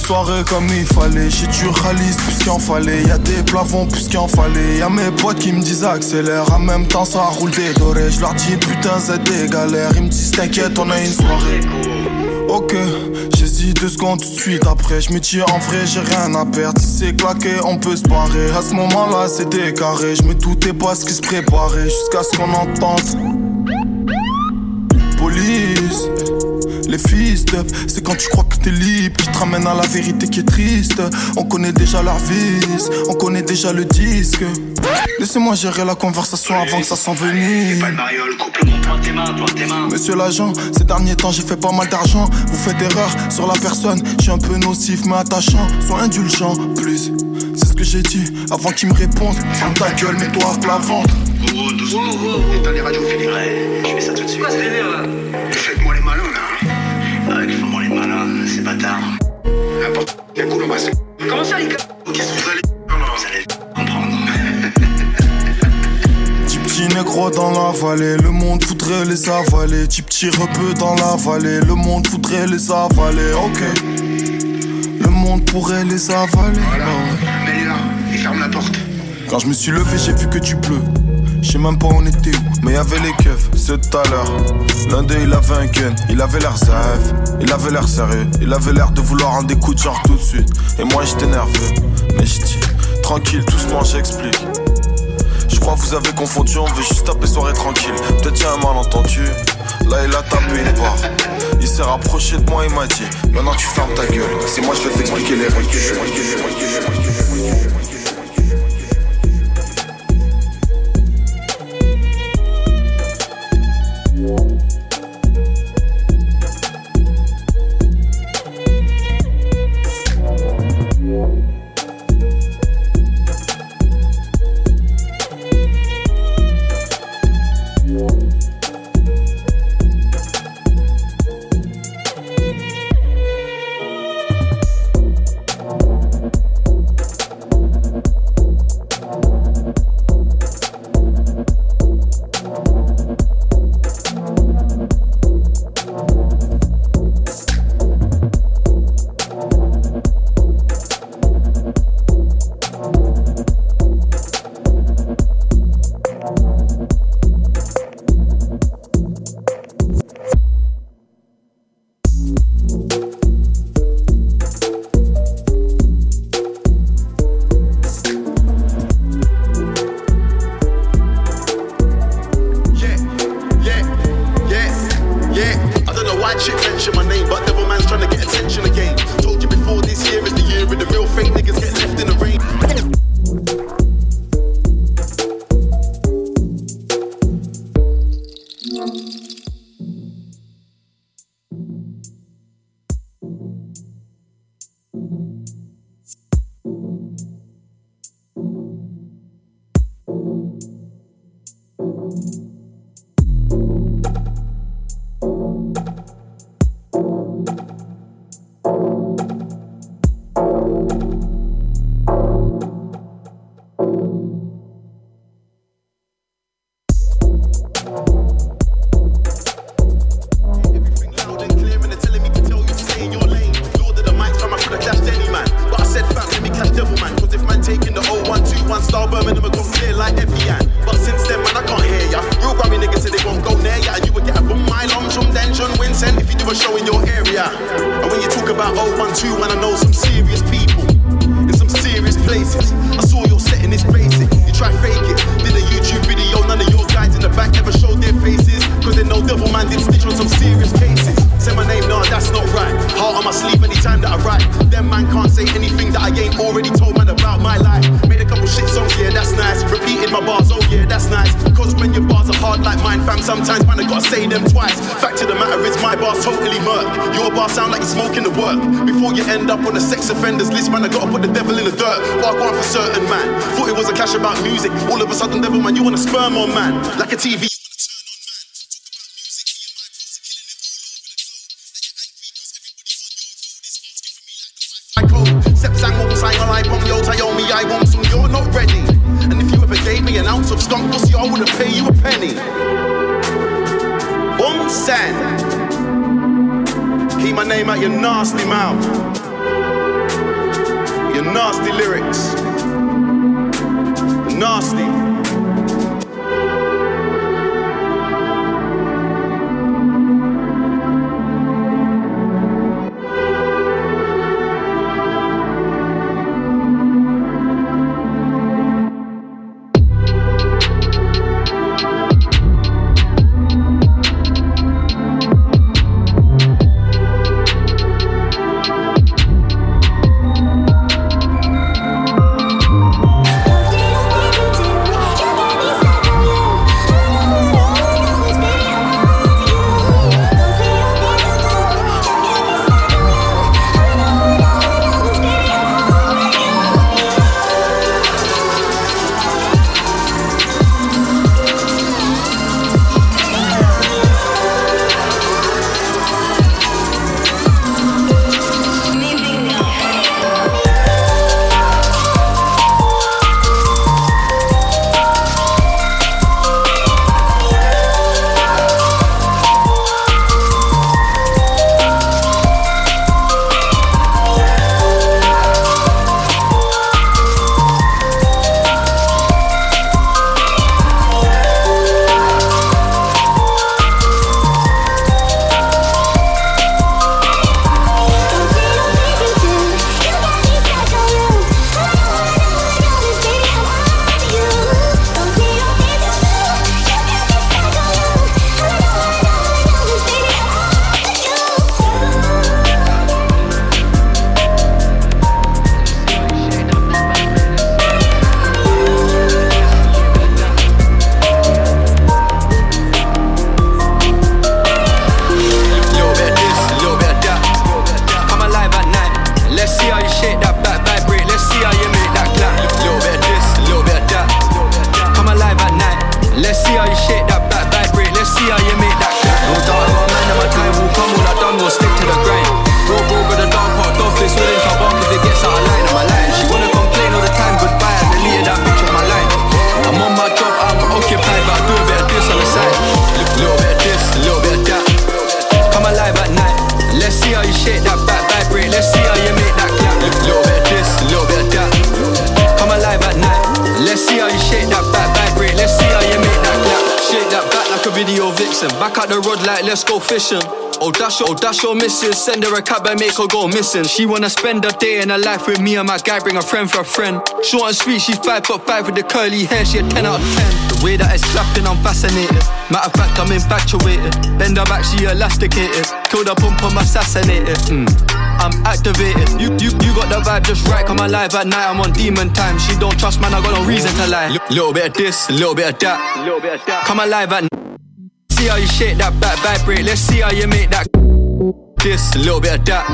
soirée comme il fallait. J'ai du ralice plus qu'il en fallait. Y'a des plafonds plus qu'il en fallait. Y'a mes potes qui me disent accélère. En même temps, ça roule des dorés. Je leur dis putain, c'est des galères. Ils me disent t'inquiète, on a une soirée. Ok, j'hésite deux secondes tout de suite après. Je me dis en vrai, j'ai rien à perdre. Si c'est claqué, on peut se barrer. À ce moment-là, c'était carré. Je me doutais pas ce qui se préparait jusqu'à ce qu'on entende. C'est quand tu crois que t'es libre qui te ramène à la vérité qui est triste. On connaît déjà leur vice, on connaît déjà le disque. Laissez-moi gérer la conversation avant que ça s'envenime. Monsieur l'agent, ces derniers temps j'ai fait pas mal d'argent. Vous faites erreur sur la personne, je suis un peu nocif mais attachant. Sois indulgent, plus. C'est ce que j'ai dit avant qu'ils me répondent. Ferme ta gueule, mets-toi à plat ventre. Oh, doucement. Éteins les radios, Philippe. Ouais, je fais ça tout de suite. Quoi, Comment ça, les gars Qu'est-ce que vous allez. Non, non, vous allez comprendre. Petit petit négro dans la vallée, le monde voudrait les avaler. Petit petit rebeu dans la vallée, le monde voudrait les avaler. Ok. Le monde pourrait les avaler. Mets-les là et ferme la porte. Quand je me suis levé, j'ai vu que tu pleut. Je sais même pas où on était où, mais y avait les keufs, c'est tout à l'heure. L'un d'eux il avait un gun, il avait l'air zave, il avait l'air sérieux, il avait l'air de vouloir un des coups de genre tout de suite. Et moi j'étais nerveux, mais je dis, tranquille, doucement j'explique. Je crois que vous avez confondu, on veut juste taper soirée tranquille. Peut-être y a un malentendu. Là il a tapé une barre. Il s'est rapproché de moi, il m'a dit Maintenant tu fermes ta gueule. C'est moi je vais t'expliquer les règles sometimes man, I gotta say them twice. Fact of the matter is, my bars totally murk. Your bars sound like you're smoking the work. Before you end up on the sex offenders list, man, I gotta put the devil in the dirt. Walk one for certain, man. Thought it was a clash about music. All of a sudden, devil man, you want to sperm on man. Like a TV. I want some, you're not ready. And if you ever gave me an ounce of skunk pussy, I wouldn't pay you a penny. San. Keep my name out your nasty mouth. Your nasty lyrics. Nasty. Missus. Send her a cab and make her go missing. She wanna spend a day in her life with me and my guy. Bring a friend for a friend. Short and sweet, she's five foot five with the curly hair. She a ten out of ten. The way that it's slapping, I'm fascinated. Matter of fact, I'm infatuated. Bend her back, she elasticated. Killed her pump, I'm assassinated. Mm. I'm activated. You, you, you got the vibe just right. Come alive at night. I'm on demon time. She don't trust, man. I got no reason to lie. L- little bit of this, little bit of that. Little bit of that. Come alive at night. See how you shake that back vibrate. Let's see how you make that. This, a little bit of that.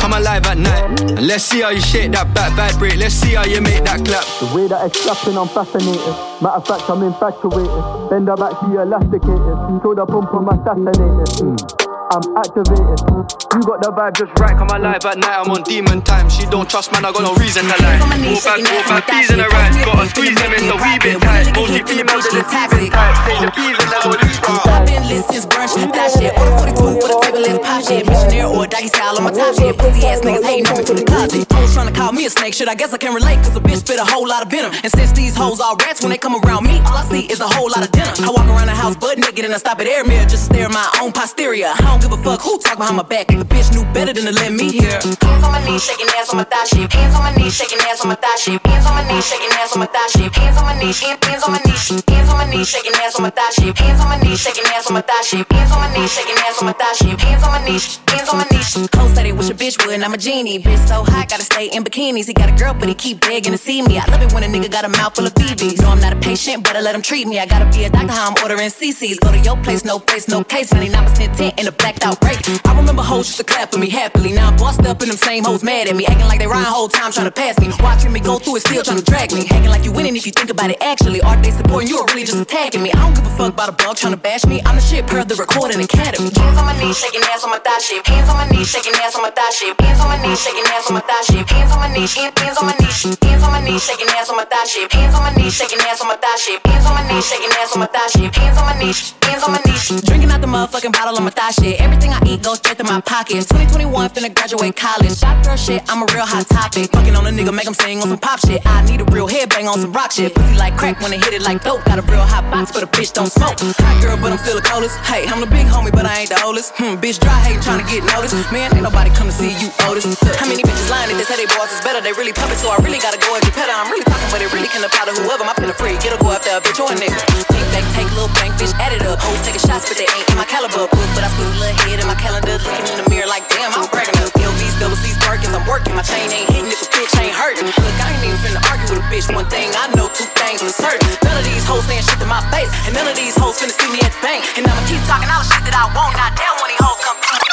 Come alive at night. And let's see how you shake that back vibrate. Let's see how you make that clap. The way that it's slapping, I'm fascinated. Matter of fact, I'm infatuated. Bend her back, she elasticated. Kill the pump, I'm assassinated. Mm. I'm activated. You got the vibe just right. Come alive at night. I'm on demon time. She don't trust, man. I got no reason to lie. Go back, go back, peas in the right. Got a squeeze him in the wee bit tight. Mostly females in the teasing type. Say the peas in the low I've been lit since brunch, that shit. Order 42 for the table, let's pop shit. Missionary or doggy style on my top shit. Pussy ass niggas hating up into the closet. trying to call me a snake. Shit, I guess I can relate, cause a bitch spit a whole lot of venom. And since these hoes all rats, when they come around me, all I see is a whole lot of dinner. I walk around the house butt naked and I stop at air mirror just to stare at my own posterior. I don't give a fuck who talk behind my back. The bitch knew better than to let me hear. Hands on my knees, shaking ass on my thigh shape. Hands on my knees, shaking ass on my thigh shape. Hands on my knees, shaking ass on my thigh shape. Hands on my knees, hands on my knees, hands on my knees, shaking ass on my thigh shape. Hands on my knees, shaking ass on my thigh shape. Hands on my knees, shaking ass on my thigh shape. Hands on my knees, hands on my knees. Cole said he wish a bitch would, and I'm a genie. Bitch so hot, gotta stay in bikinis. He got a girl, but he keep begging to see me. I love it when a nigga got a mouth full of BBs. No, I'm not a patient, better let him treat me. I gotta be a doctor, how I'm ordering CCs. Go to your place, no face, no case. 99% tint in a blacked out break. I remember hoes used to clap for me happily. Now I'm bossed up and them same hoes mad at me. Acting like they rhyme whole time trying to pass me. Watching me go through it, still trying to drag me. Acting like you winning if you think about it actually. Are they supporting you or really just attacking me? I don't give a fuck about a blog trying to bash me. I'm the shit per the recording academy. Hands on my knees, shaking ass on my thigh shape. Hands on my knees, shaking ass on my thigh shape. Hands on my knees, shaking ass on my thigh shape. Hands on my knees, hands on my knees, hands on my knees, shaking ass on my thigh shape. Hands on my knees, shaking ass on my thigh shape. Hands on my knees, shaking ass on my thigh shape. Hands on my knees, hands on my knees. Drinking out the motherfucking bottle on my thigh shit. Everything I eat goes straight to my pockets. 2021, finna graduate college. Shot girl shit, I'm a real hot topic. Fucking on a nigga, make him sing on some pop shit. I need a real headbang on some rock shit. Pussy like crack when they hit it like dope. Got a real hot box, but a bitch don't smoke. Hot girl, but I'm still the coldest. Hey, I'm the big homie, but I ain't the oldest. Hmm, bitch dry hating, trying to get noticed. Man, ain't nobody come to see you. Look, how many bitches lying that they say they boss is better? They really puppets, so I really gotta go and better. I'm really talking, but it really can apply to whoever. My pen free, get a go after a bitch or a nigga. They take little bank bitch, add it up. Hoes taking shots, but they ain't in my caliber. But I a little head in my calendar, looking in the mirror like, damn, I'm bragging. LVs, double C's, Birkins, I'm working. My chain ain't hitting if a bitch ain't hurting. Look, I ain't even finna argue with a bitch. One thing I know, two things for certain. None of these hoes saying shit to my face, and none of these hoes finna see me at the bank. And I'ma keep talking all the shit that I want. Not damn when these hoes come through.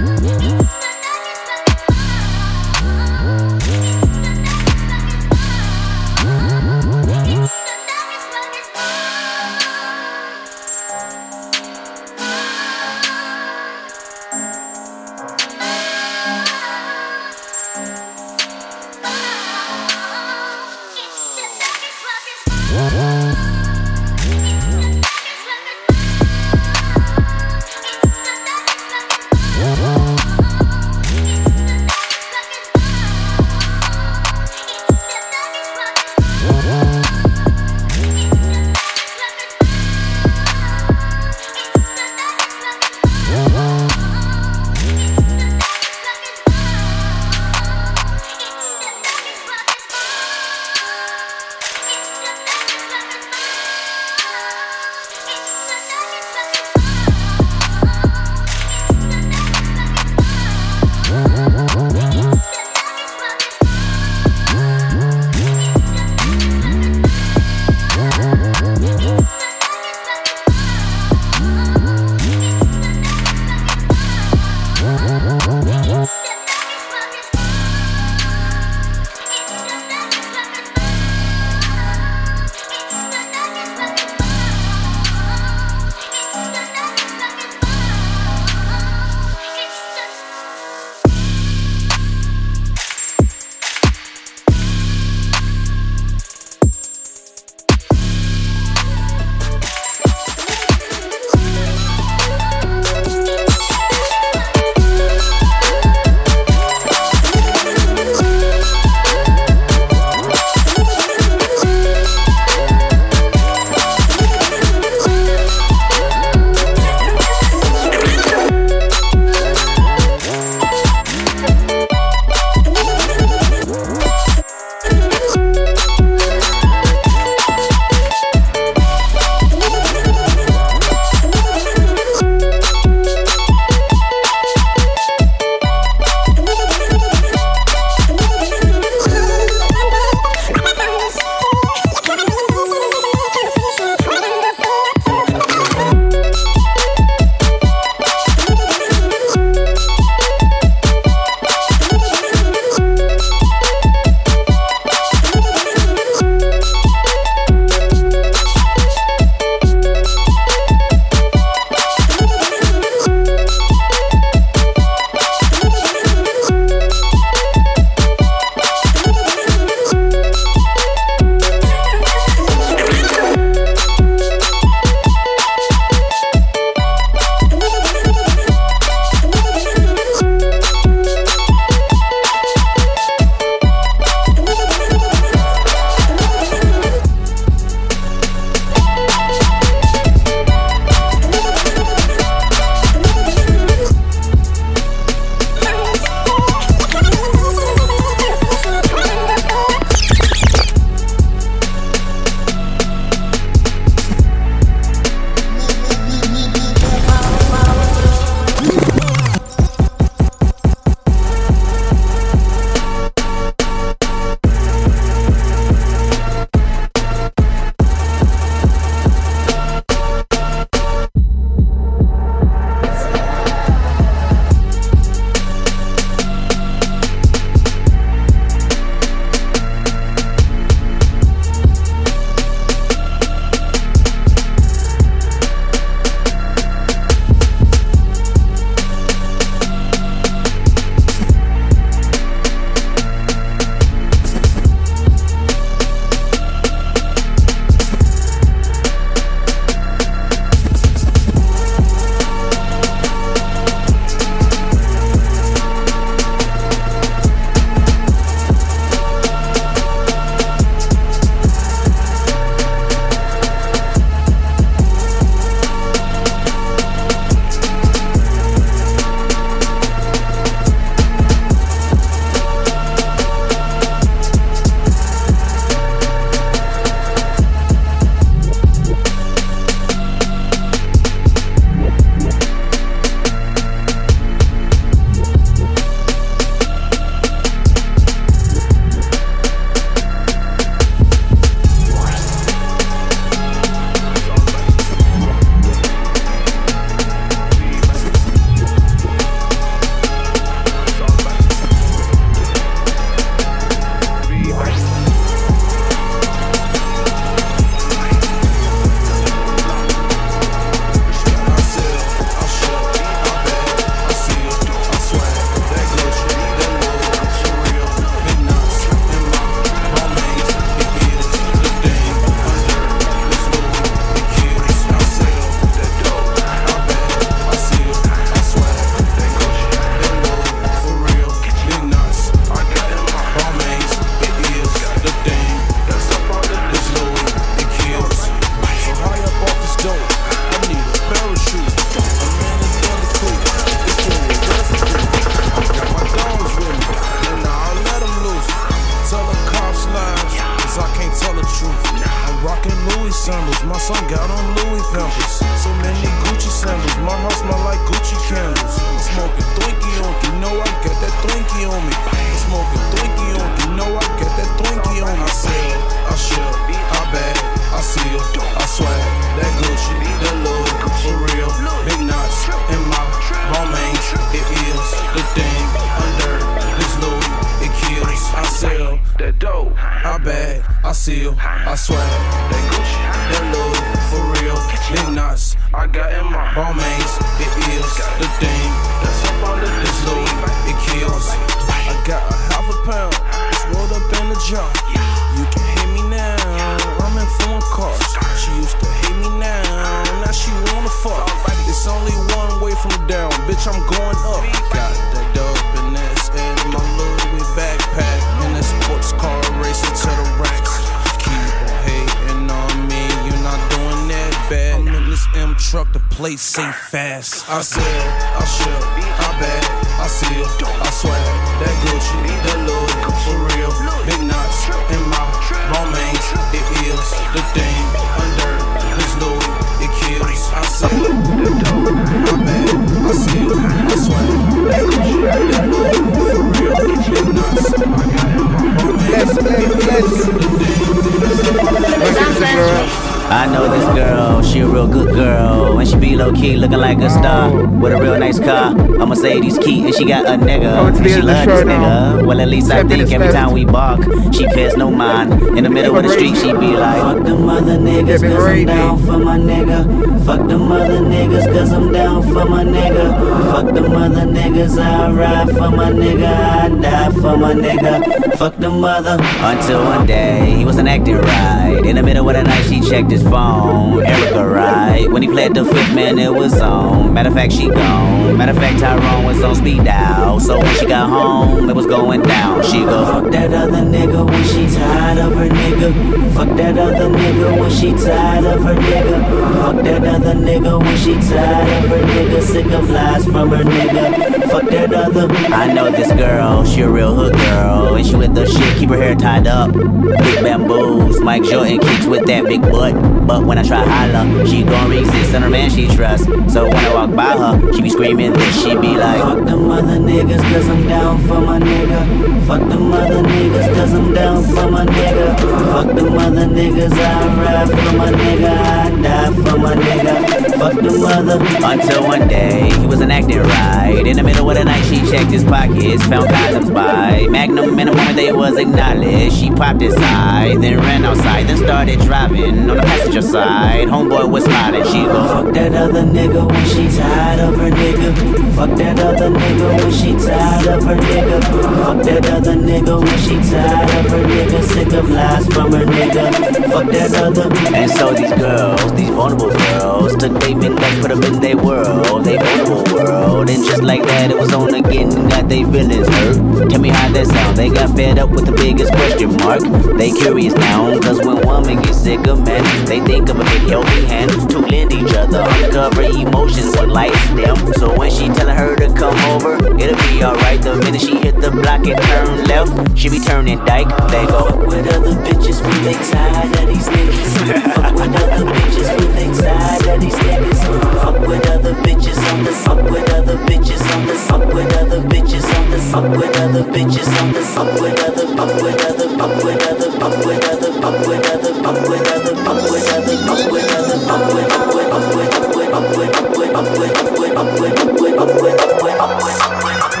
She love this nigga. Well, at least I think every time we bark, she pays no mind. In the middle of the street, she be like, Fuck the mother niggas, cause I'm down for my nigga. Fuck the mother niggas, cause I'm down for my nigga. Fuck the mother niggas, I ride for my nigga. I die for my nigga. Fuck the mother. Until one day, he wasn't acting right. In the middle of the night, she checked his phone. Erica, right? When he played the fifth man, it was on. Matter of fact, she gone. Matter of fact, Tyrone was on speed dial. So when she got home, it was going down. She go, fuck that other nigga when she tired of her nigga. Fuck that other nigga when she tired of her nigga. Fuck that other nigga when she tired of her nigga. Sick of lies from her nigga. Fuck that other. I know this girl, she a real hood girl. And she with the shit, keep her hair tied up. Big bamboos, Mike Jordan keeps with that big butt. But when I try holla, she gon' resist and her man she trust. So when I walk by her, she be screaming this, she be like, Fuck them other niggas, cause I'm down for my nigga. Fuck them other niggas, cause I'm down for my nigga. Fuck them other niggas, I ride for my nigga. I die for my nigga. Fuck them other. Until one day, he wasn't acting right. In the middle of the night, she checked his pockets, found condoms by Magnum. In the moment they was acknowledged, she popped his eye, then ran outside, then started driving on the passenger side. Homeboy was smiling, she go, Fuck that other nigga when she tired of her nigga. Fuck that other nigga when she tired of her nigga. Fuck that other nigga when she tired of her nigga. Sick of lies from her nigga. Fuck that other. And so these girls, these vulnerable girls, took they midnight, put them in their world, they vulnerable world. And just like that, it was on again, and got they feelings hurt. Tell me how that sound. They got fed up with the biggest question mark. They curious now, cause when woman gets sick of men, they think of a big helping hand to lend each other. Uncover emotions when lights dim. So when she telling her to come over, it'll be alright. The minute she hit the block and turn left, she be turning dyke. They go, with other bitches when they tired of these niggas. Fuck with other bitches when they tired of these niggas. Fuck with other bitches on the fuck with other bitches on the fuck with other bitches on the fuck with other bitches on the fuck with other fuck with other fuck with other fuck with other fuck with other fuck with other fuck with other fuck with other fuck with with fuck with with fuck with with fuck with with fuck with with fuck with with fuck with Yes,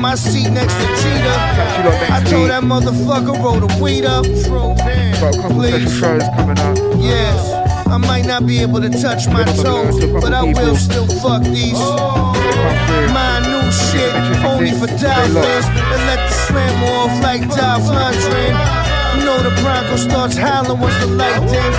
my seat next to Cheetah. I told that motherfucker roll the weed up. Got a couple special shows coming up. Yes. I might not be able to touch my toes, but I will still fuck these. My new shit, only for Dolphins. And let the slam off like Dolph Lundgren. You know the Bronco starts howling once the light dims,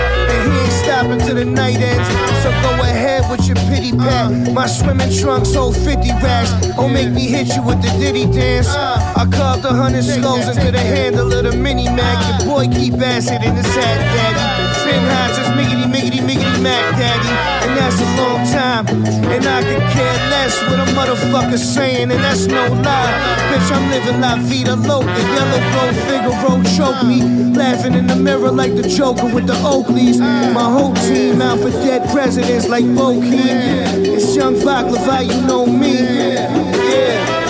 stopping till the night ends. So go ahead with your pity pat. My swimming trunks hold 50 racks. Don't make me hit you with the Diddy dance. I carved a hundred skulls into the handle of the mini Mac. Your boy keep acid in his hat, daddy. Been high since miggity, miggity, miggity Mac, daddy. That's a long time. And I could care less what a motherfucker's saying, and that's no lie. Bitch, I'm living la vida loca. Yellow gold Figaro choke me. Laughing in the mirror like the Joker with the Oakleys. My whole team out for dead presidents like Bo Keem. It's Young Baklava, you know me. Yeah.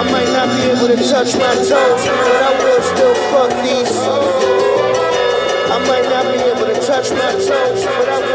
I might not be able to touch my toes, but I will still fuck these. I might not be able to touch my toes, but I will